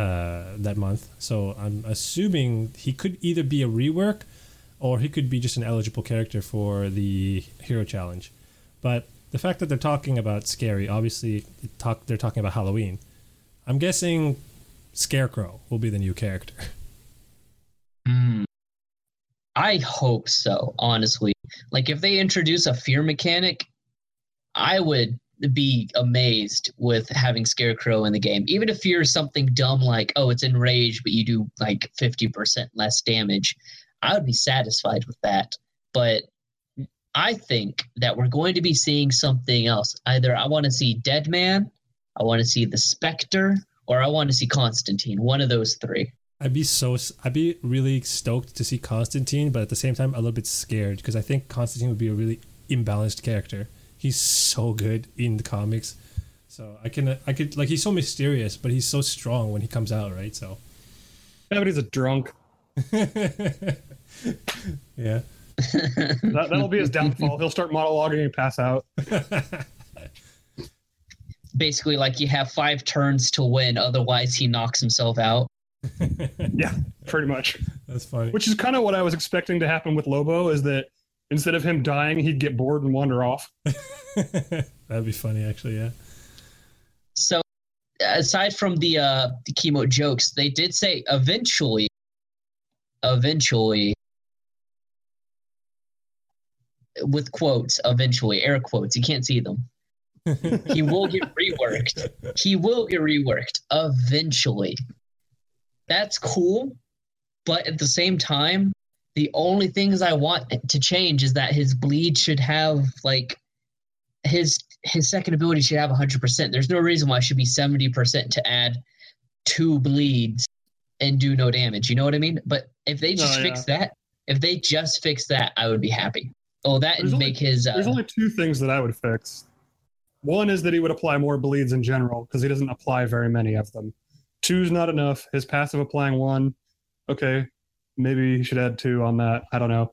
uh, that month. So I'm assuming he could either be a rework, or he could be just an eligible character for the Hero Challenge. But the fact that they're talking about scary, obviously, talk they're talking about Halloween. I'm guessing Scarecrow will be the new character. Hmm. I hope so, honestly. Like if they introduce a fear mechanic, I would be amazed with having Scarecrow in the game. Even if fear is something dumb like, oh, it's enraged, but you do like 50% less damage, I would be satisfied with that. But I think that we're going to be seeing something else. Either I want to see Deadman, I want to see the Spectre, or I want to see Constantine. One of those three. I'd be so I'd be really stoked to see Constantine, but at the same time a little bit scared because I think Constantine would be a really imbalanced character. He's so good in the comics, so I can I could like he's so mysterious, but he's so strong when he comes out, right? So Yeah, but he's a drunk. yeah, That, that'll be his downfall. He'll start monologuing and pass out. basically like you have five turns to win otherwise he knocks himself out Yeah, pretty much. that's funny. Which is kind of what I was expecting to happen with Lobo is that instead of him dying, he'd get bored and wander off. That'd be funny, actually. Yeah. so aside from the uh the chemo jokes they did say eventually eventually with quotes eventually air quotes you can't see them. He will get reworked. He will get reworked eventually. That's cool but at the same time the only things i want to change is that his bleed should have like his his second ability should have 100% there's no reason why it should be 70% to add two bleeds and do no damage. You know what i mean? But if they just Oh, fix that if they just fix that i would be happy oh that There's and only- make his uh, There's only two things that I would fix. One is that he would apply more bleeds in general because he doesn't apply very many of them. Two's not enough. His passive applying one, okay, maybe he should add two on that. I don't know,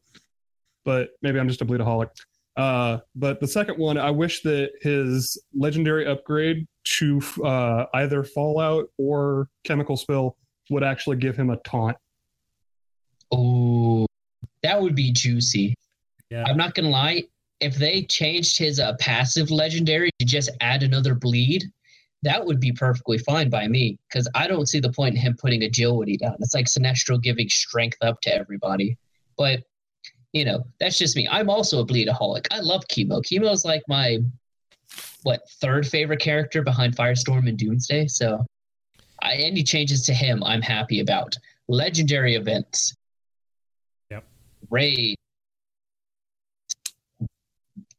but maybe I'm just a bleedaholic. Uh, but the second one, I wish that his legendary upgrade to uh, either Fallout or Chemical Spill would actually give him a taunt. oh that would be juicy Yeah. i'm not gonna lie if they changed his uh, passive legendary to just add another bleed that would be perfectly fine by me because I don't see the point in him putting agility down. It's like Sinestro giving strength up to everybody. But, you know, that's just me. I'm also a bleedaholic. I love Chemo. Chemo is like my, what, third favorite character behind Firestorm and Doomsday. So I, any changes to him, I'm happy about. Legendary events. Yep. Raid.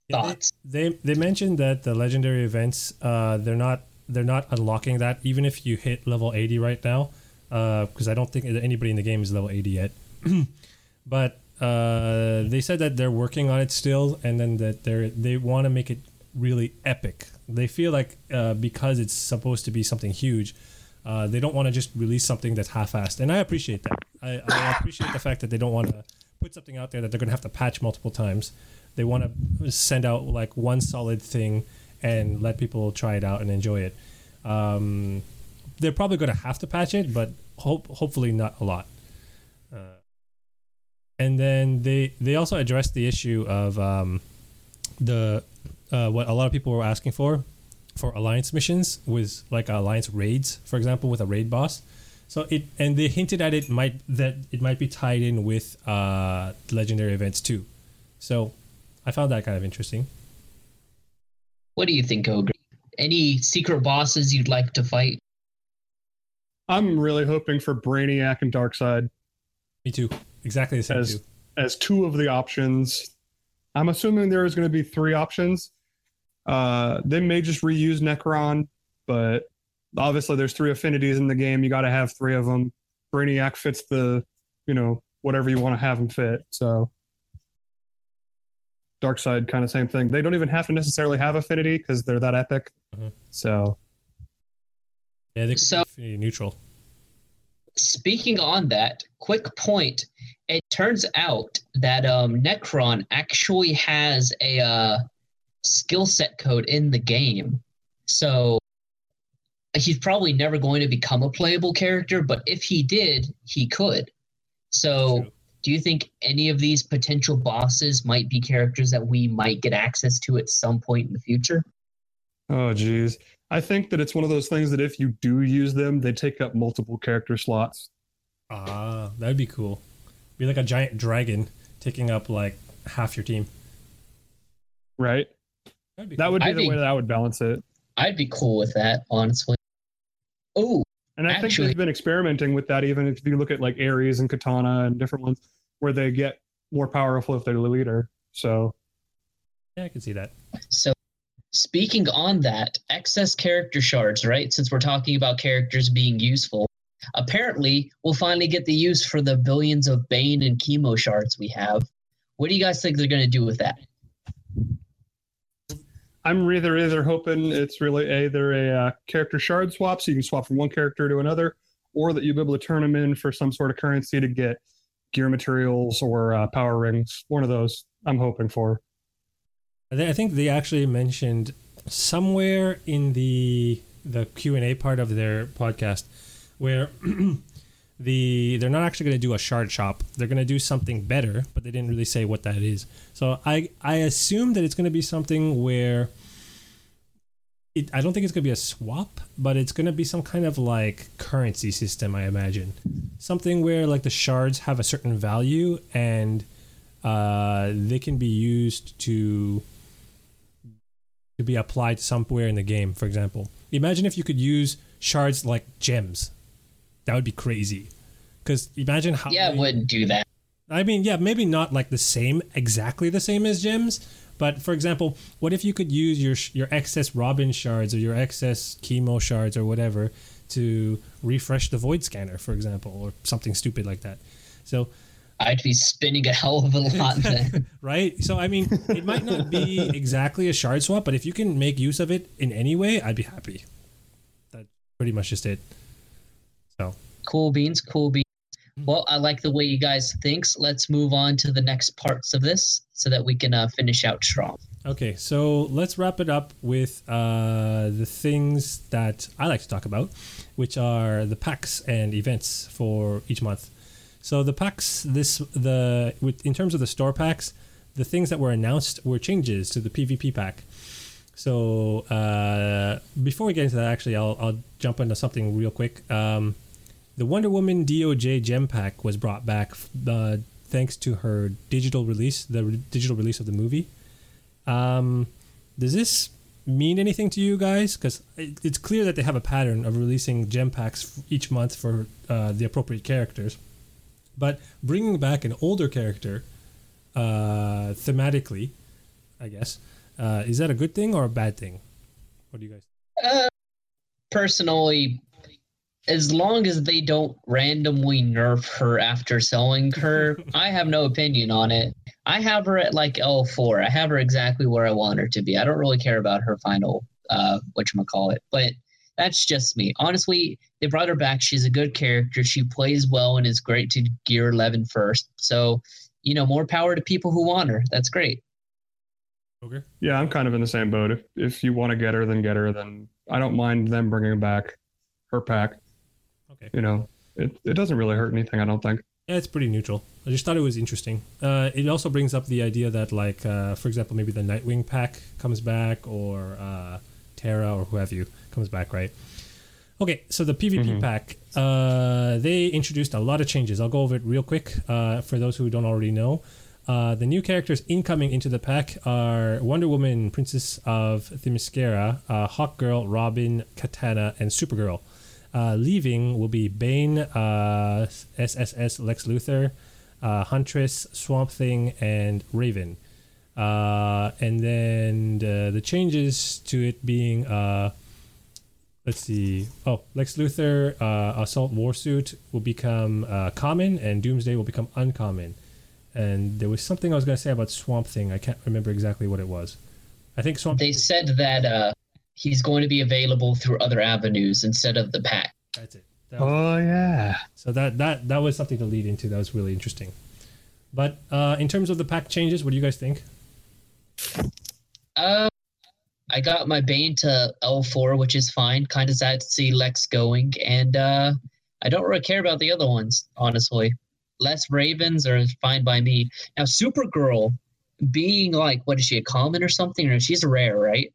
Yeah, they- They, they mentioned that the legendary events uh, they're not they're not unlocking that even if you hit level 80 right now because uh, I don't think anybody in the game is level 80 yet. but uh, they said that they're working on it still, and then that they they want to make it really epic. They feel like uh, because it's supposed to be something huge, uh, they don't want to just release something that's half-assed, and I appreciate that. I, I appreciate the fact that they don't want to put something out there that they're going to have to patch multiple times. They want to send out like one solid thing and let people try it out and enjoy it. Um, they're probably going to have to patch it, but hope hopefully not a lot. Uh, and then they they also addressed the issue of um, the uh, what a lot of people were asking for for alliance missions with like alliance raids, for example, with a raid boss. So it and they hinted at it might that it might be tied in with uh, legendary events too. So I found that kind of interesting. What do you think, Ogre? Any secret bosses you'd like to fight? I'm really hoping for Brainiac and Darkseid. Me too. Exactly the same as, too. As two of the options. I'm assuming there is going to be three options. Uh, they may just reuse Nekron, but obviously there's three affinities in the game. You got to have three of them. Brainiac fits the, you know, whatever you want to have him fit. So Darkseid, kind of same thing. They don't even have to necessarily have affinity because they're that epic. Mm-hmm. So yeah, they could so, be neutral. Speaking on that, quick point. It turns out that um, Nekron actually has a uh, skill set code in the game. So he's probably never going to become a playable character, but if he did, he could. So do you think any of these potential bosses might be characters that we might get access to at some point in the future? Oh, geez. I think that it's one of those things that if you do use them, they take up multiple character slots. Ah, that'd be cool. Be like a giant dragon taking up like half your team. Right. That cool. would be I'd the be, way that I would balance it. I'd be cool with that, honestly. Oh, and I actually, think they've been experimenting with that. Even if you look at like Ares and Katana and different ones, where they get more powerful if they're the leader. So, yeah, I can see that. So Speaking on that, excess character shards, right? Since we're talking about characters being useful, apparently we'll finally get the use for the billions of Bane and chemo shards we have. What do you guys think they're going to do with that? I'm either either hoping it's really either a uh, character shard swap, so you can swap from one character to another, or that you'll be able to turn them in for some sort of currency to get gear materials or uh, power rings. One of those I'm hoping for. I think they actually mentioned somewhere in the the Q and A part of their podcast where the they're not actually going to do a shard shop. They're going to do something better, but they didn't really say what that is. So I I assume that it's going to be something where it, I don't think it's going to be a swap, but it's going to be some kind of like currency system. I imagine something where like the shards have a certain value and uh, they can be used to to be applied somewhere in the game, for example. Imagine if you could use shards like gems. That would be crazy. Because imagine how. Yeah, many, wouldn't do that. I mean, yeah, maybe not like the same, exactly the same as gems. But for example, what if you could use your your excess Robin shards or your excess chemo shards or whatever to refresh the void scanner, for example, or something stupid like that? So I'd be spinning a hell of a lot then. right? So I mean, it might not be exactly a shard swap, but if you can make use of it in any way, I'd be happy. That's pretty much just it. So cool beans, cool beans. Mm-hmm. Well, I like the way you guys thinks. Let's move on to the next parts of this so that we can uh, finish out strong. Okay, so let's wrap it up with uh, the things that I like to talk about, which are the packs and events for each month. So the packs, this the with in terms of the store packs, the things that were announced were changes to the PvP pack. So uh, before we get into that, actually, I'll, I'll jump into something real quick. Um, the Wonder Woman DOJ gem pack was brought back uh, thanks to her digital release, the re- digital release of the movie. Um, does this mean anything to you guys? Because it, it's clear that they have a pattern of releasing gem packs each month for uh, the appropriate characters. But bringing back an older character, uh, thematically, I guess, uh, is that a good thing or a bad thing? What do you guys? Uh, personally, as long as they don't randomly nerf her after selling her, I have no opinion on it. I have her at like L4. I have her exactly where I want her to be. I don't really care about her final uh call it, but that's just me. Honestly, they brought her back. She's a good character. She plays well and is great to gear 11 first. So, you know, more power to people who want her. That's great. Okay. Yeah, I'm kind of in the same boat. If if you want to get her, then get her. Then I don't mind them bringing back her pack. You know, it it doesn't really hurt anything. I don't think. Yeah, it's pretty neutral. I just thought it was interesting. Uh, it also brings up the idea that, like, uh, for example, maybe the Nightwing pack comes back, or uh, Terra, or who have you comes back, right? Okay, so the PvP mm-hmm. pack, uh, they introduced a lot of changes. I'll go over it real quick uh, for those who don't already know. Uh, the new characters incoming into the pack are Wonder Woman, Princess of Themyscira, uh, Hawk Girl, Robin, Katana, and Supergirl. Uh, leaving will be Bane, SSS uh, Lex Luthor, uh, Huntress, Swamp Thing, and Raven. Uh, and then the changes to it being, let's see, oh, Lex Luthor Assault Warsuit will become common, and Doomsday will become uncommon and there was something I was going to say about Swamp Thing. I can't remember exactly what it was. I think Swamp. They said that uh, he's going to be available through other avenues instead of the pack. That's it. That was, oh yeah. So that that that was something to lead into. That was really interesting. But uh, in terms of the pack changes, what do you guys think? Uh, I got my Bane to L4, which is fine. Kind of sad to see Lex going, and uh, I don't really care about the other ones, honestly less Ravens are fine by me. Now, Supergirl being like, what is she, a common or something? Or she's rare, right?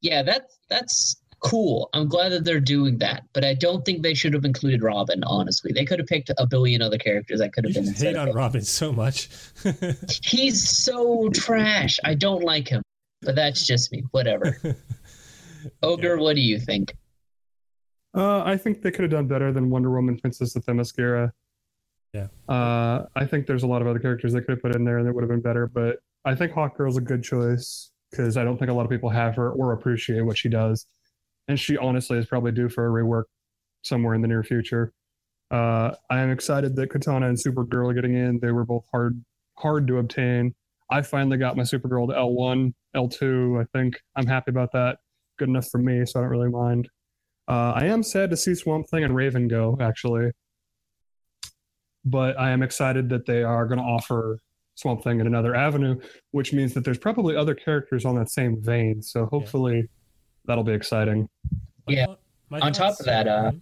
Yeah. Yeah, that's that's cool. I'm glad that they're doing that, but I don't think they should have included Robin. Honestly, they could have picked a billion other characters that could have you been. hate on Robin so much. He's so trash. I don't like him, but that's just me. Whatever. Ogre, yeah. what do you think? Uh, I think they could have done better than Wonder Woman, Princess of Themyscira. Yeah. Uh, I think there's a lot of other characters they could have put in there and that would have been better, but I think Hawkgirl's a good choice because I don't think a lot of people have her or appreciate what she does. And she honestly is probably due for a rework somewhere in the near future. Uh, I am excited that Katana and Supergirl are getting in. They were both hard hard to obtain. I finally got my Supergirl to L1, L2. I think I'm happy about that. Good enough for me, so I don't really mind. Uh, I am sad to see Swamp Thing and Raven go, actually. But I am excited that they are going to offer Swamp Thing in another avenue, which means that there's probably other characters on that same vein. So hopefully yeah. that'll be exciting. Yeah. on top of that, uh,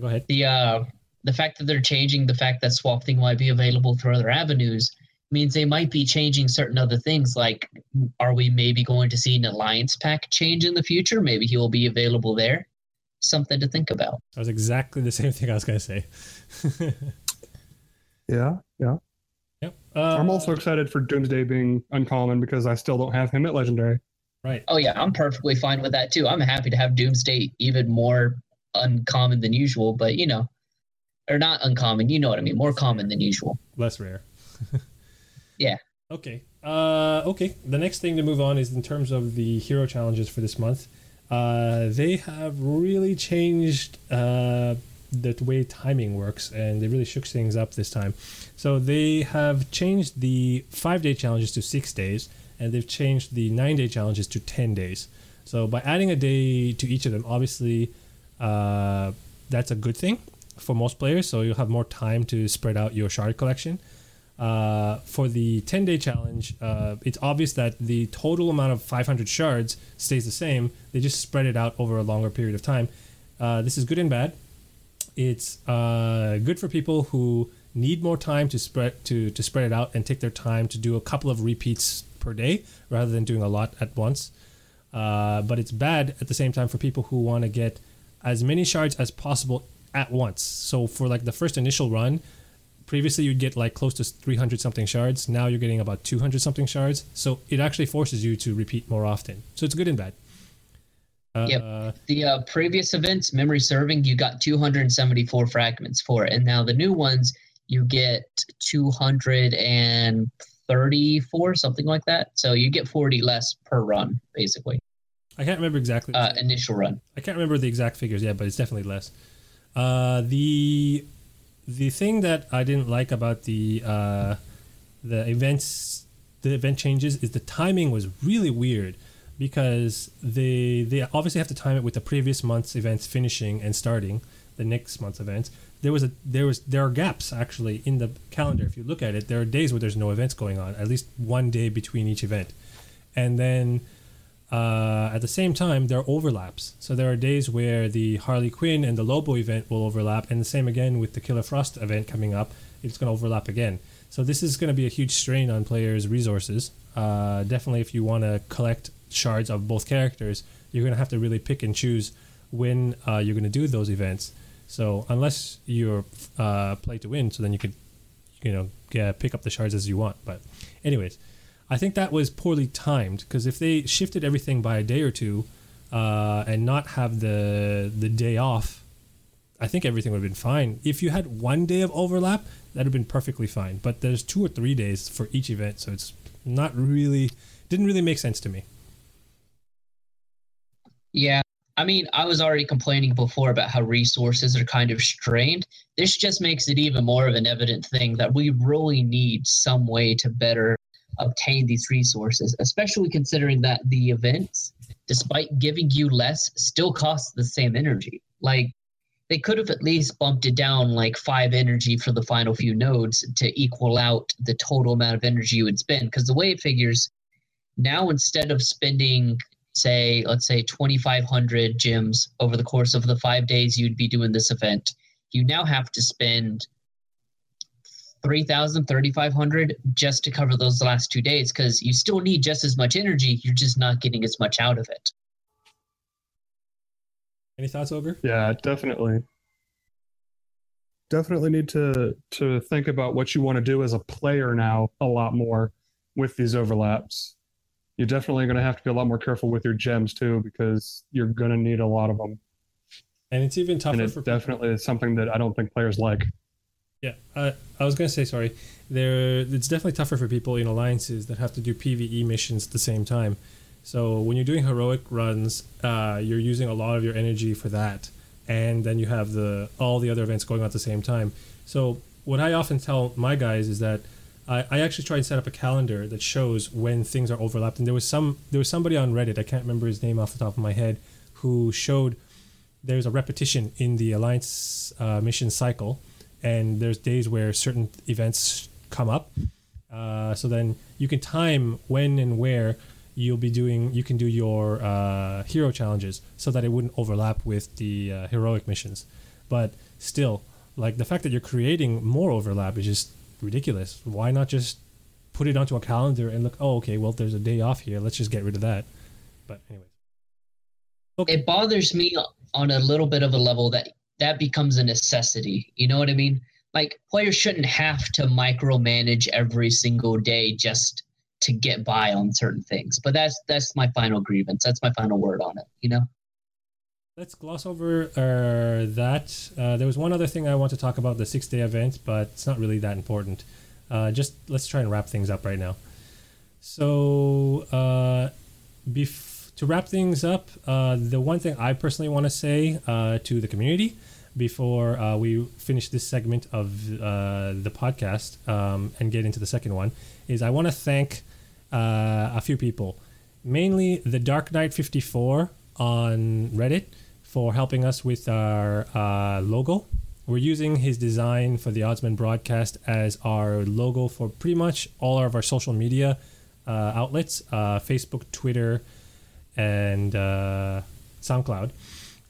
go ahead. The uh, the fact that they're changing the fact that Swamp Thing might be available through other avenues means they might be changing certain other things. Like, are we maybe going to see an alliance pack change in the future? Maybe he will be available there something to think about. That was exactly the same thing I was going to say. yeah, yeah. Yep. Uh, I'm also excited for Doomsday being uncommon because I still don't have him at Legendary. Right. Oh yeah, I'm perfectly fine with that too. I'm happy to have Doomsday even more uncommon than usual, but you know, or not uncommon. You know what I mean? More common than usual. Less rare. yeah. Okay. Uh, okay. The next thing to move on is in terms of the hero challenges for this month. Uh, they have really changed uh, the way timing works and they really shook things up this time. So they have changed the five day challenges to six days and they've changed the nine day challenges to 10 days. So by adding a day to each of them, obviously uh, that's a good thing for most players. So you'll have more time to spread out your shard collection. Uh, for the 10 day challenge, uh, it's obvious that the total amount of 500 shards stays the same. They just spread it out over a longer period of time. Uh, this is good and bad. It's uh, good for people who need more time to spread to, to spread it out and take their time to do a couple of repeats per day rather than doing a lot at once. Uh, but it's bad at the same time for people who want to get as many shards as possible at once. So for like the first initial run, previously you'd get like close to 300 something shards now you're getting about 200 something shards so it actually forces you to repeat more often so it's good and bad uh, yep. The uh, previous events, memory serving, you got 274 fragments for it, and now the new ones you get 234, something like that. So you get 40 less per run, basically. I can't remember exactly. uh, initial run. I can't remember the exact figures yet, but it's definitely less. Uh, the the thing that I didn't like about the uh, the events the event changes is the timing was really weird because they they obviously have to time it with the previous month's events finishing and starting the next month's events. There was a there was there are gaps actually in the calendar. If you look at it, there are days where there's no events going on, at least one day between each event, and then uh, at the same time, there are overlaps. So there are days where the Harley Quinn and the Lobo event will overlap, and the same again with the Killer Frost event coming up. It's going to overlap again. So this is going to be a huge strain on players' resources. Uh, definitely, if you want to collect shards of both characters, you're going to have to really pick and choose when uh, you're going to do those events. So unless you're uh, play to win, so then you could, you know, get, pick up the shards as you want. But, anyways, I think that was poorly timed because if they shifted everything by a day or two uh, and not have the the day off, I think everything would have been fine. If you had one day of overlap, that would have been perfectly fine. But there's two or three days for each event, so it's not really didn't really make sense to me. Yeah. I mean, I was already complaining before about how resources are kind of strained. This just makes it even more of an evident thing that we really need some way to better obtain these resources, especially considering that the events, despite giving you less, still cost the same energy. Like, they could have at least bumped it down like five energy for the final few nodes to equal out the total amount of energy you would spend. Because the way it figures now, instead of spending say let's say 2500 gems Ogre the course of the five days you'd be doing this event you now have to spend 3000 3500 just to cover those last two days because you still need just as much energy you're just not getting as much out of it Any thoughts, over Yeah, definitely. Definitely need to to think about what you want to do as a player now a lot more with these overlaps. You're definitely going to have to be a lot more careful with your gems too because you're going to need a lot of them. And it's even tougher And it for definitely something that I don't think players like. Yeah, uh, I was gonna say sorry. There, it's definitely tougher for people in alliances that have to do PVE missions at the same time. So when you're doing heroic runs, uh, you're using a lot of your energy for that, and then you have the all the other events going on at the same time. So what I often tell my guys is that I, I actually try and set up a calendar that shows when things are overlapped. And there was some there was somebody on Reddit I can't remember his name off the top of my head who showed there's a repetition in the alliance uh, mission cycle and there's days where certain events come up uh, so then you can time when and where you'll be doing you can do your uh, hero challenges so that it wouldn't overlap with the uh, heroic missions but still like the fact that you're creating more overlap is just ridiculous why not just put it onto a calendar and look oh okay well there's a day off here let's just get rid of that but anyways okay. it bothers me on a little bit of a level that that becomes a necessity. You know what I mean? Like players shouldn't have to micromanage every single day just to get by on certain things. But that's that's my final grievance. That's my final word on it. You know. Let's gloss over uh, that. Uh, there was one other thing I want to talk about the six day event, but it's not really that important. Uh, just let's try and wrap things up right now. So, uh, bef- to wrap things up, uh, the one thing I personally want to say uh, to the community before we finish this segment of the podcast um, and get into the second one is I want to thank a few people, mainly the Dark Knight 54 on Reddit for helping us with our uh, logo. We're using his design for the Oddsman broadcast as our logo for pretty much all of our social media uh, outlets uh, Facebook, Twitter, and uh, SoundCloud.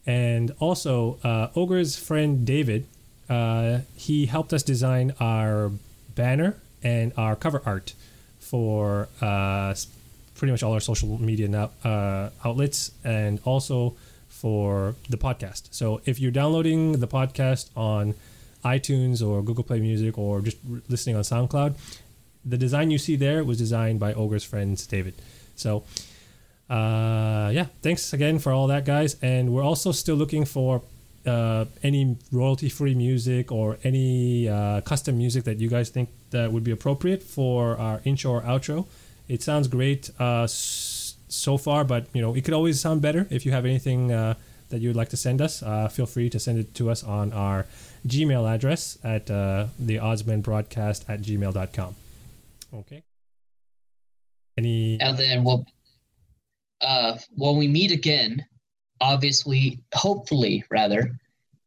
And also, uh, Ogre's friend David, uh, he helped us design our banner and our cover art for pretty much all our social media now, outlets and also for the podcast. So if you're downloading the podcast on iTunes or Google Play Music or just listening on SoundCloud, the design you see there was designed by Ogre's friends David. So uh, yeah, thanks again for all that, guys. And we're also still looking for uh, any royalty-free music or any uh, custom music that you guys think that would be appropriate for our intro or outro. It sounds great. Uh, s- so far, but you know it could always sound better. If you have anything uh, that you would like to send us, uh, feel free to send it to us on our Gmail address at uh, the Broadcast at gmail.com. Okay. Any And then we'll uh when we meet again, obviously, hopefully rather,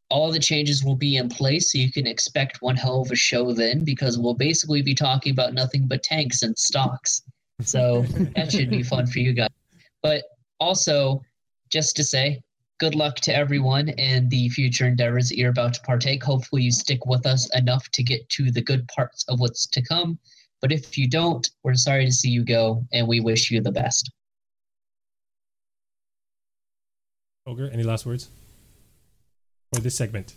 all the changes will be in place so you can expect one hell of a show then because we'll basically be talking about nothing but tanks and stocks. So that should be fun for you guys. But also, just to say, good luck to everyone in the future endeavors that you're about to partake. Hopefully, you stick with us enough to get to the good parts of what's to come. But if you don't, we're sorry to see you go, and we wish you the best. Ogre, any last words for this segment?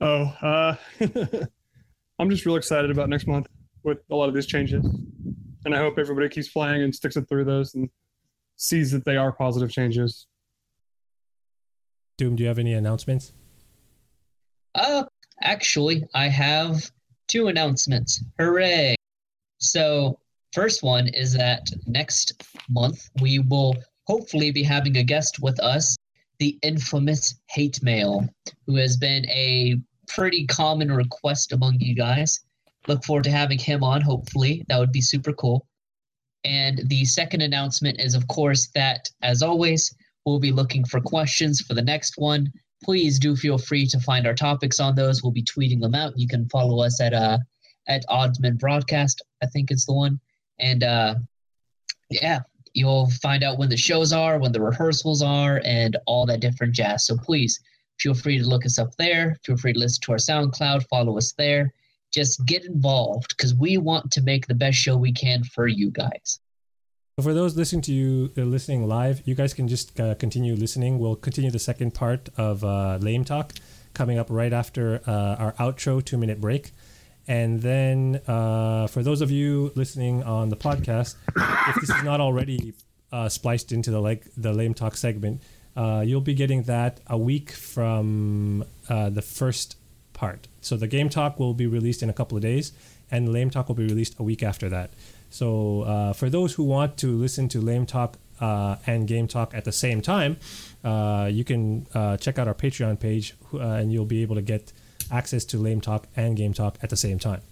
Oh, uh, I'm just real excited about next month with a lot of these changes, and I hope everybody keeps flying and sticks it through those and sees that they are positive changes. Doom, do you have any announcements? Uh, actually, I have two announcements. Hooray! So, first one is that next month we will hopefully be having a guest with us, the infamous Hate Mail, who has been a pretty common request among you guys. Look forward to having him on, hopefully. That would be super cool. And the second announcement is, of course, that as always, we'll be looking for questions for the next one. Please do feel free to find our topics on those. We'll be tweeting them out. You can follow us at uh at Oddsman Broadcast, I think it's the one. And uh yeah, you'll find out when the shows are, when the rehearsals are, and all that different jazz. So please feel free to look us up there. Feel free to listen to our SoundCloud, follow us there. Just get involved because we want to make the best show we can for you guys. For those listening to you uh, listening live, you guys can just uh, continue listening. We'll continue the second part of uh, Lame Talk coming up right after uh, our outro two minute break. And then uh, for those of you listening on the podcast, if this is not already uh, spliced into the like the Lame Talk segment, you'll be getting that a week from the first part. So the Game Talk will be released in a couple of days, and Lame Talk will be released a week after that. So uh, for those who want to listen to Lame Talk uh, and Game Talk at the same time, uh, you can uh, check out our Patreon page, uh, and you'll be able to get access to Lame Talk and Game Talk at the same time.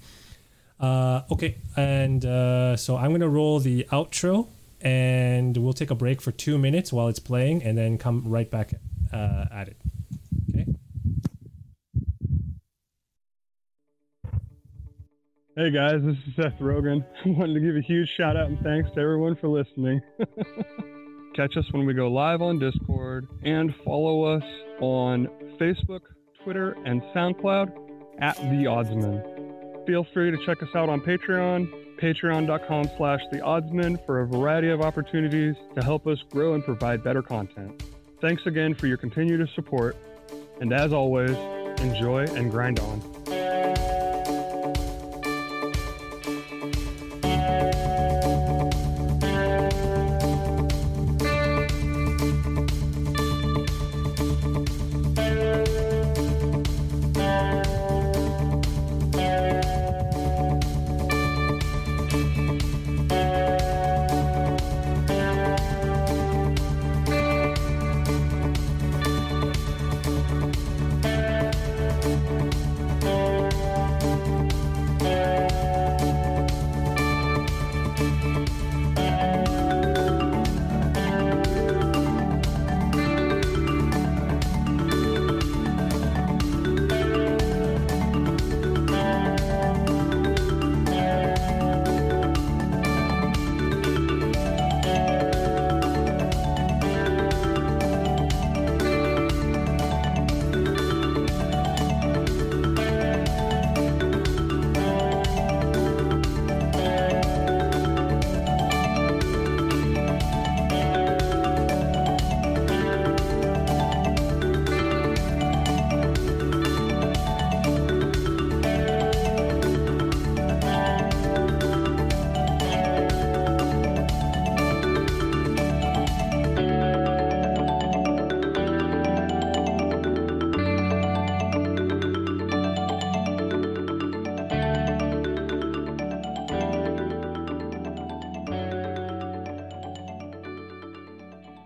Uh, okay, and so I'm gonna roll the outro, and we'll take a break for two minutes while it's playing, and then come right back at it. Hey guys, this is Seth Rogen. I wanted to give a huge shout out and thanks to everyone for listening. Catch us when we go live on Discord and follow us on Facebook, Twitter, and SoundCloud at The Oddsman. Feel free to check us out on Patreon, patreon.com slash The Oddsman for a variety of opportunities to help us grow and provide better content. Thanks again for your continued support, and as always, enjoy and grind on.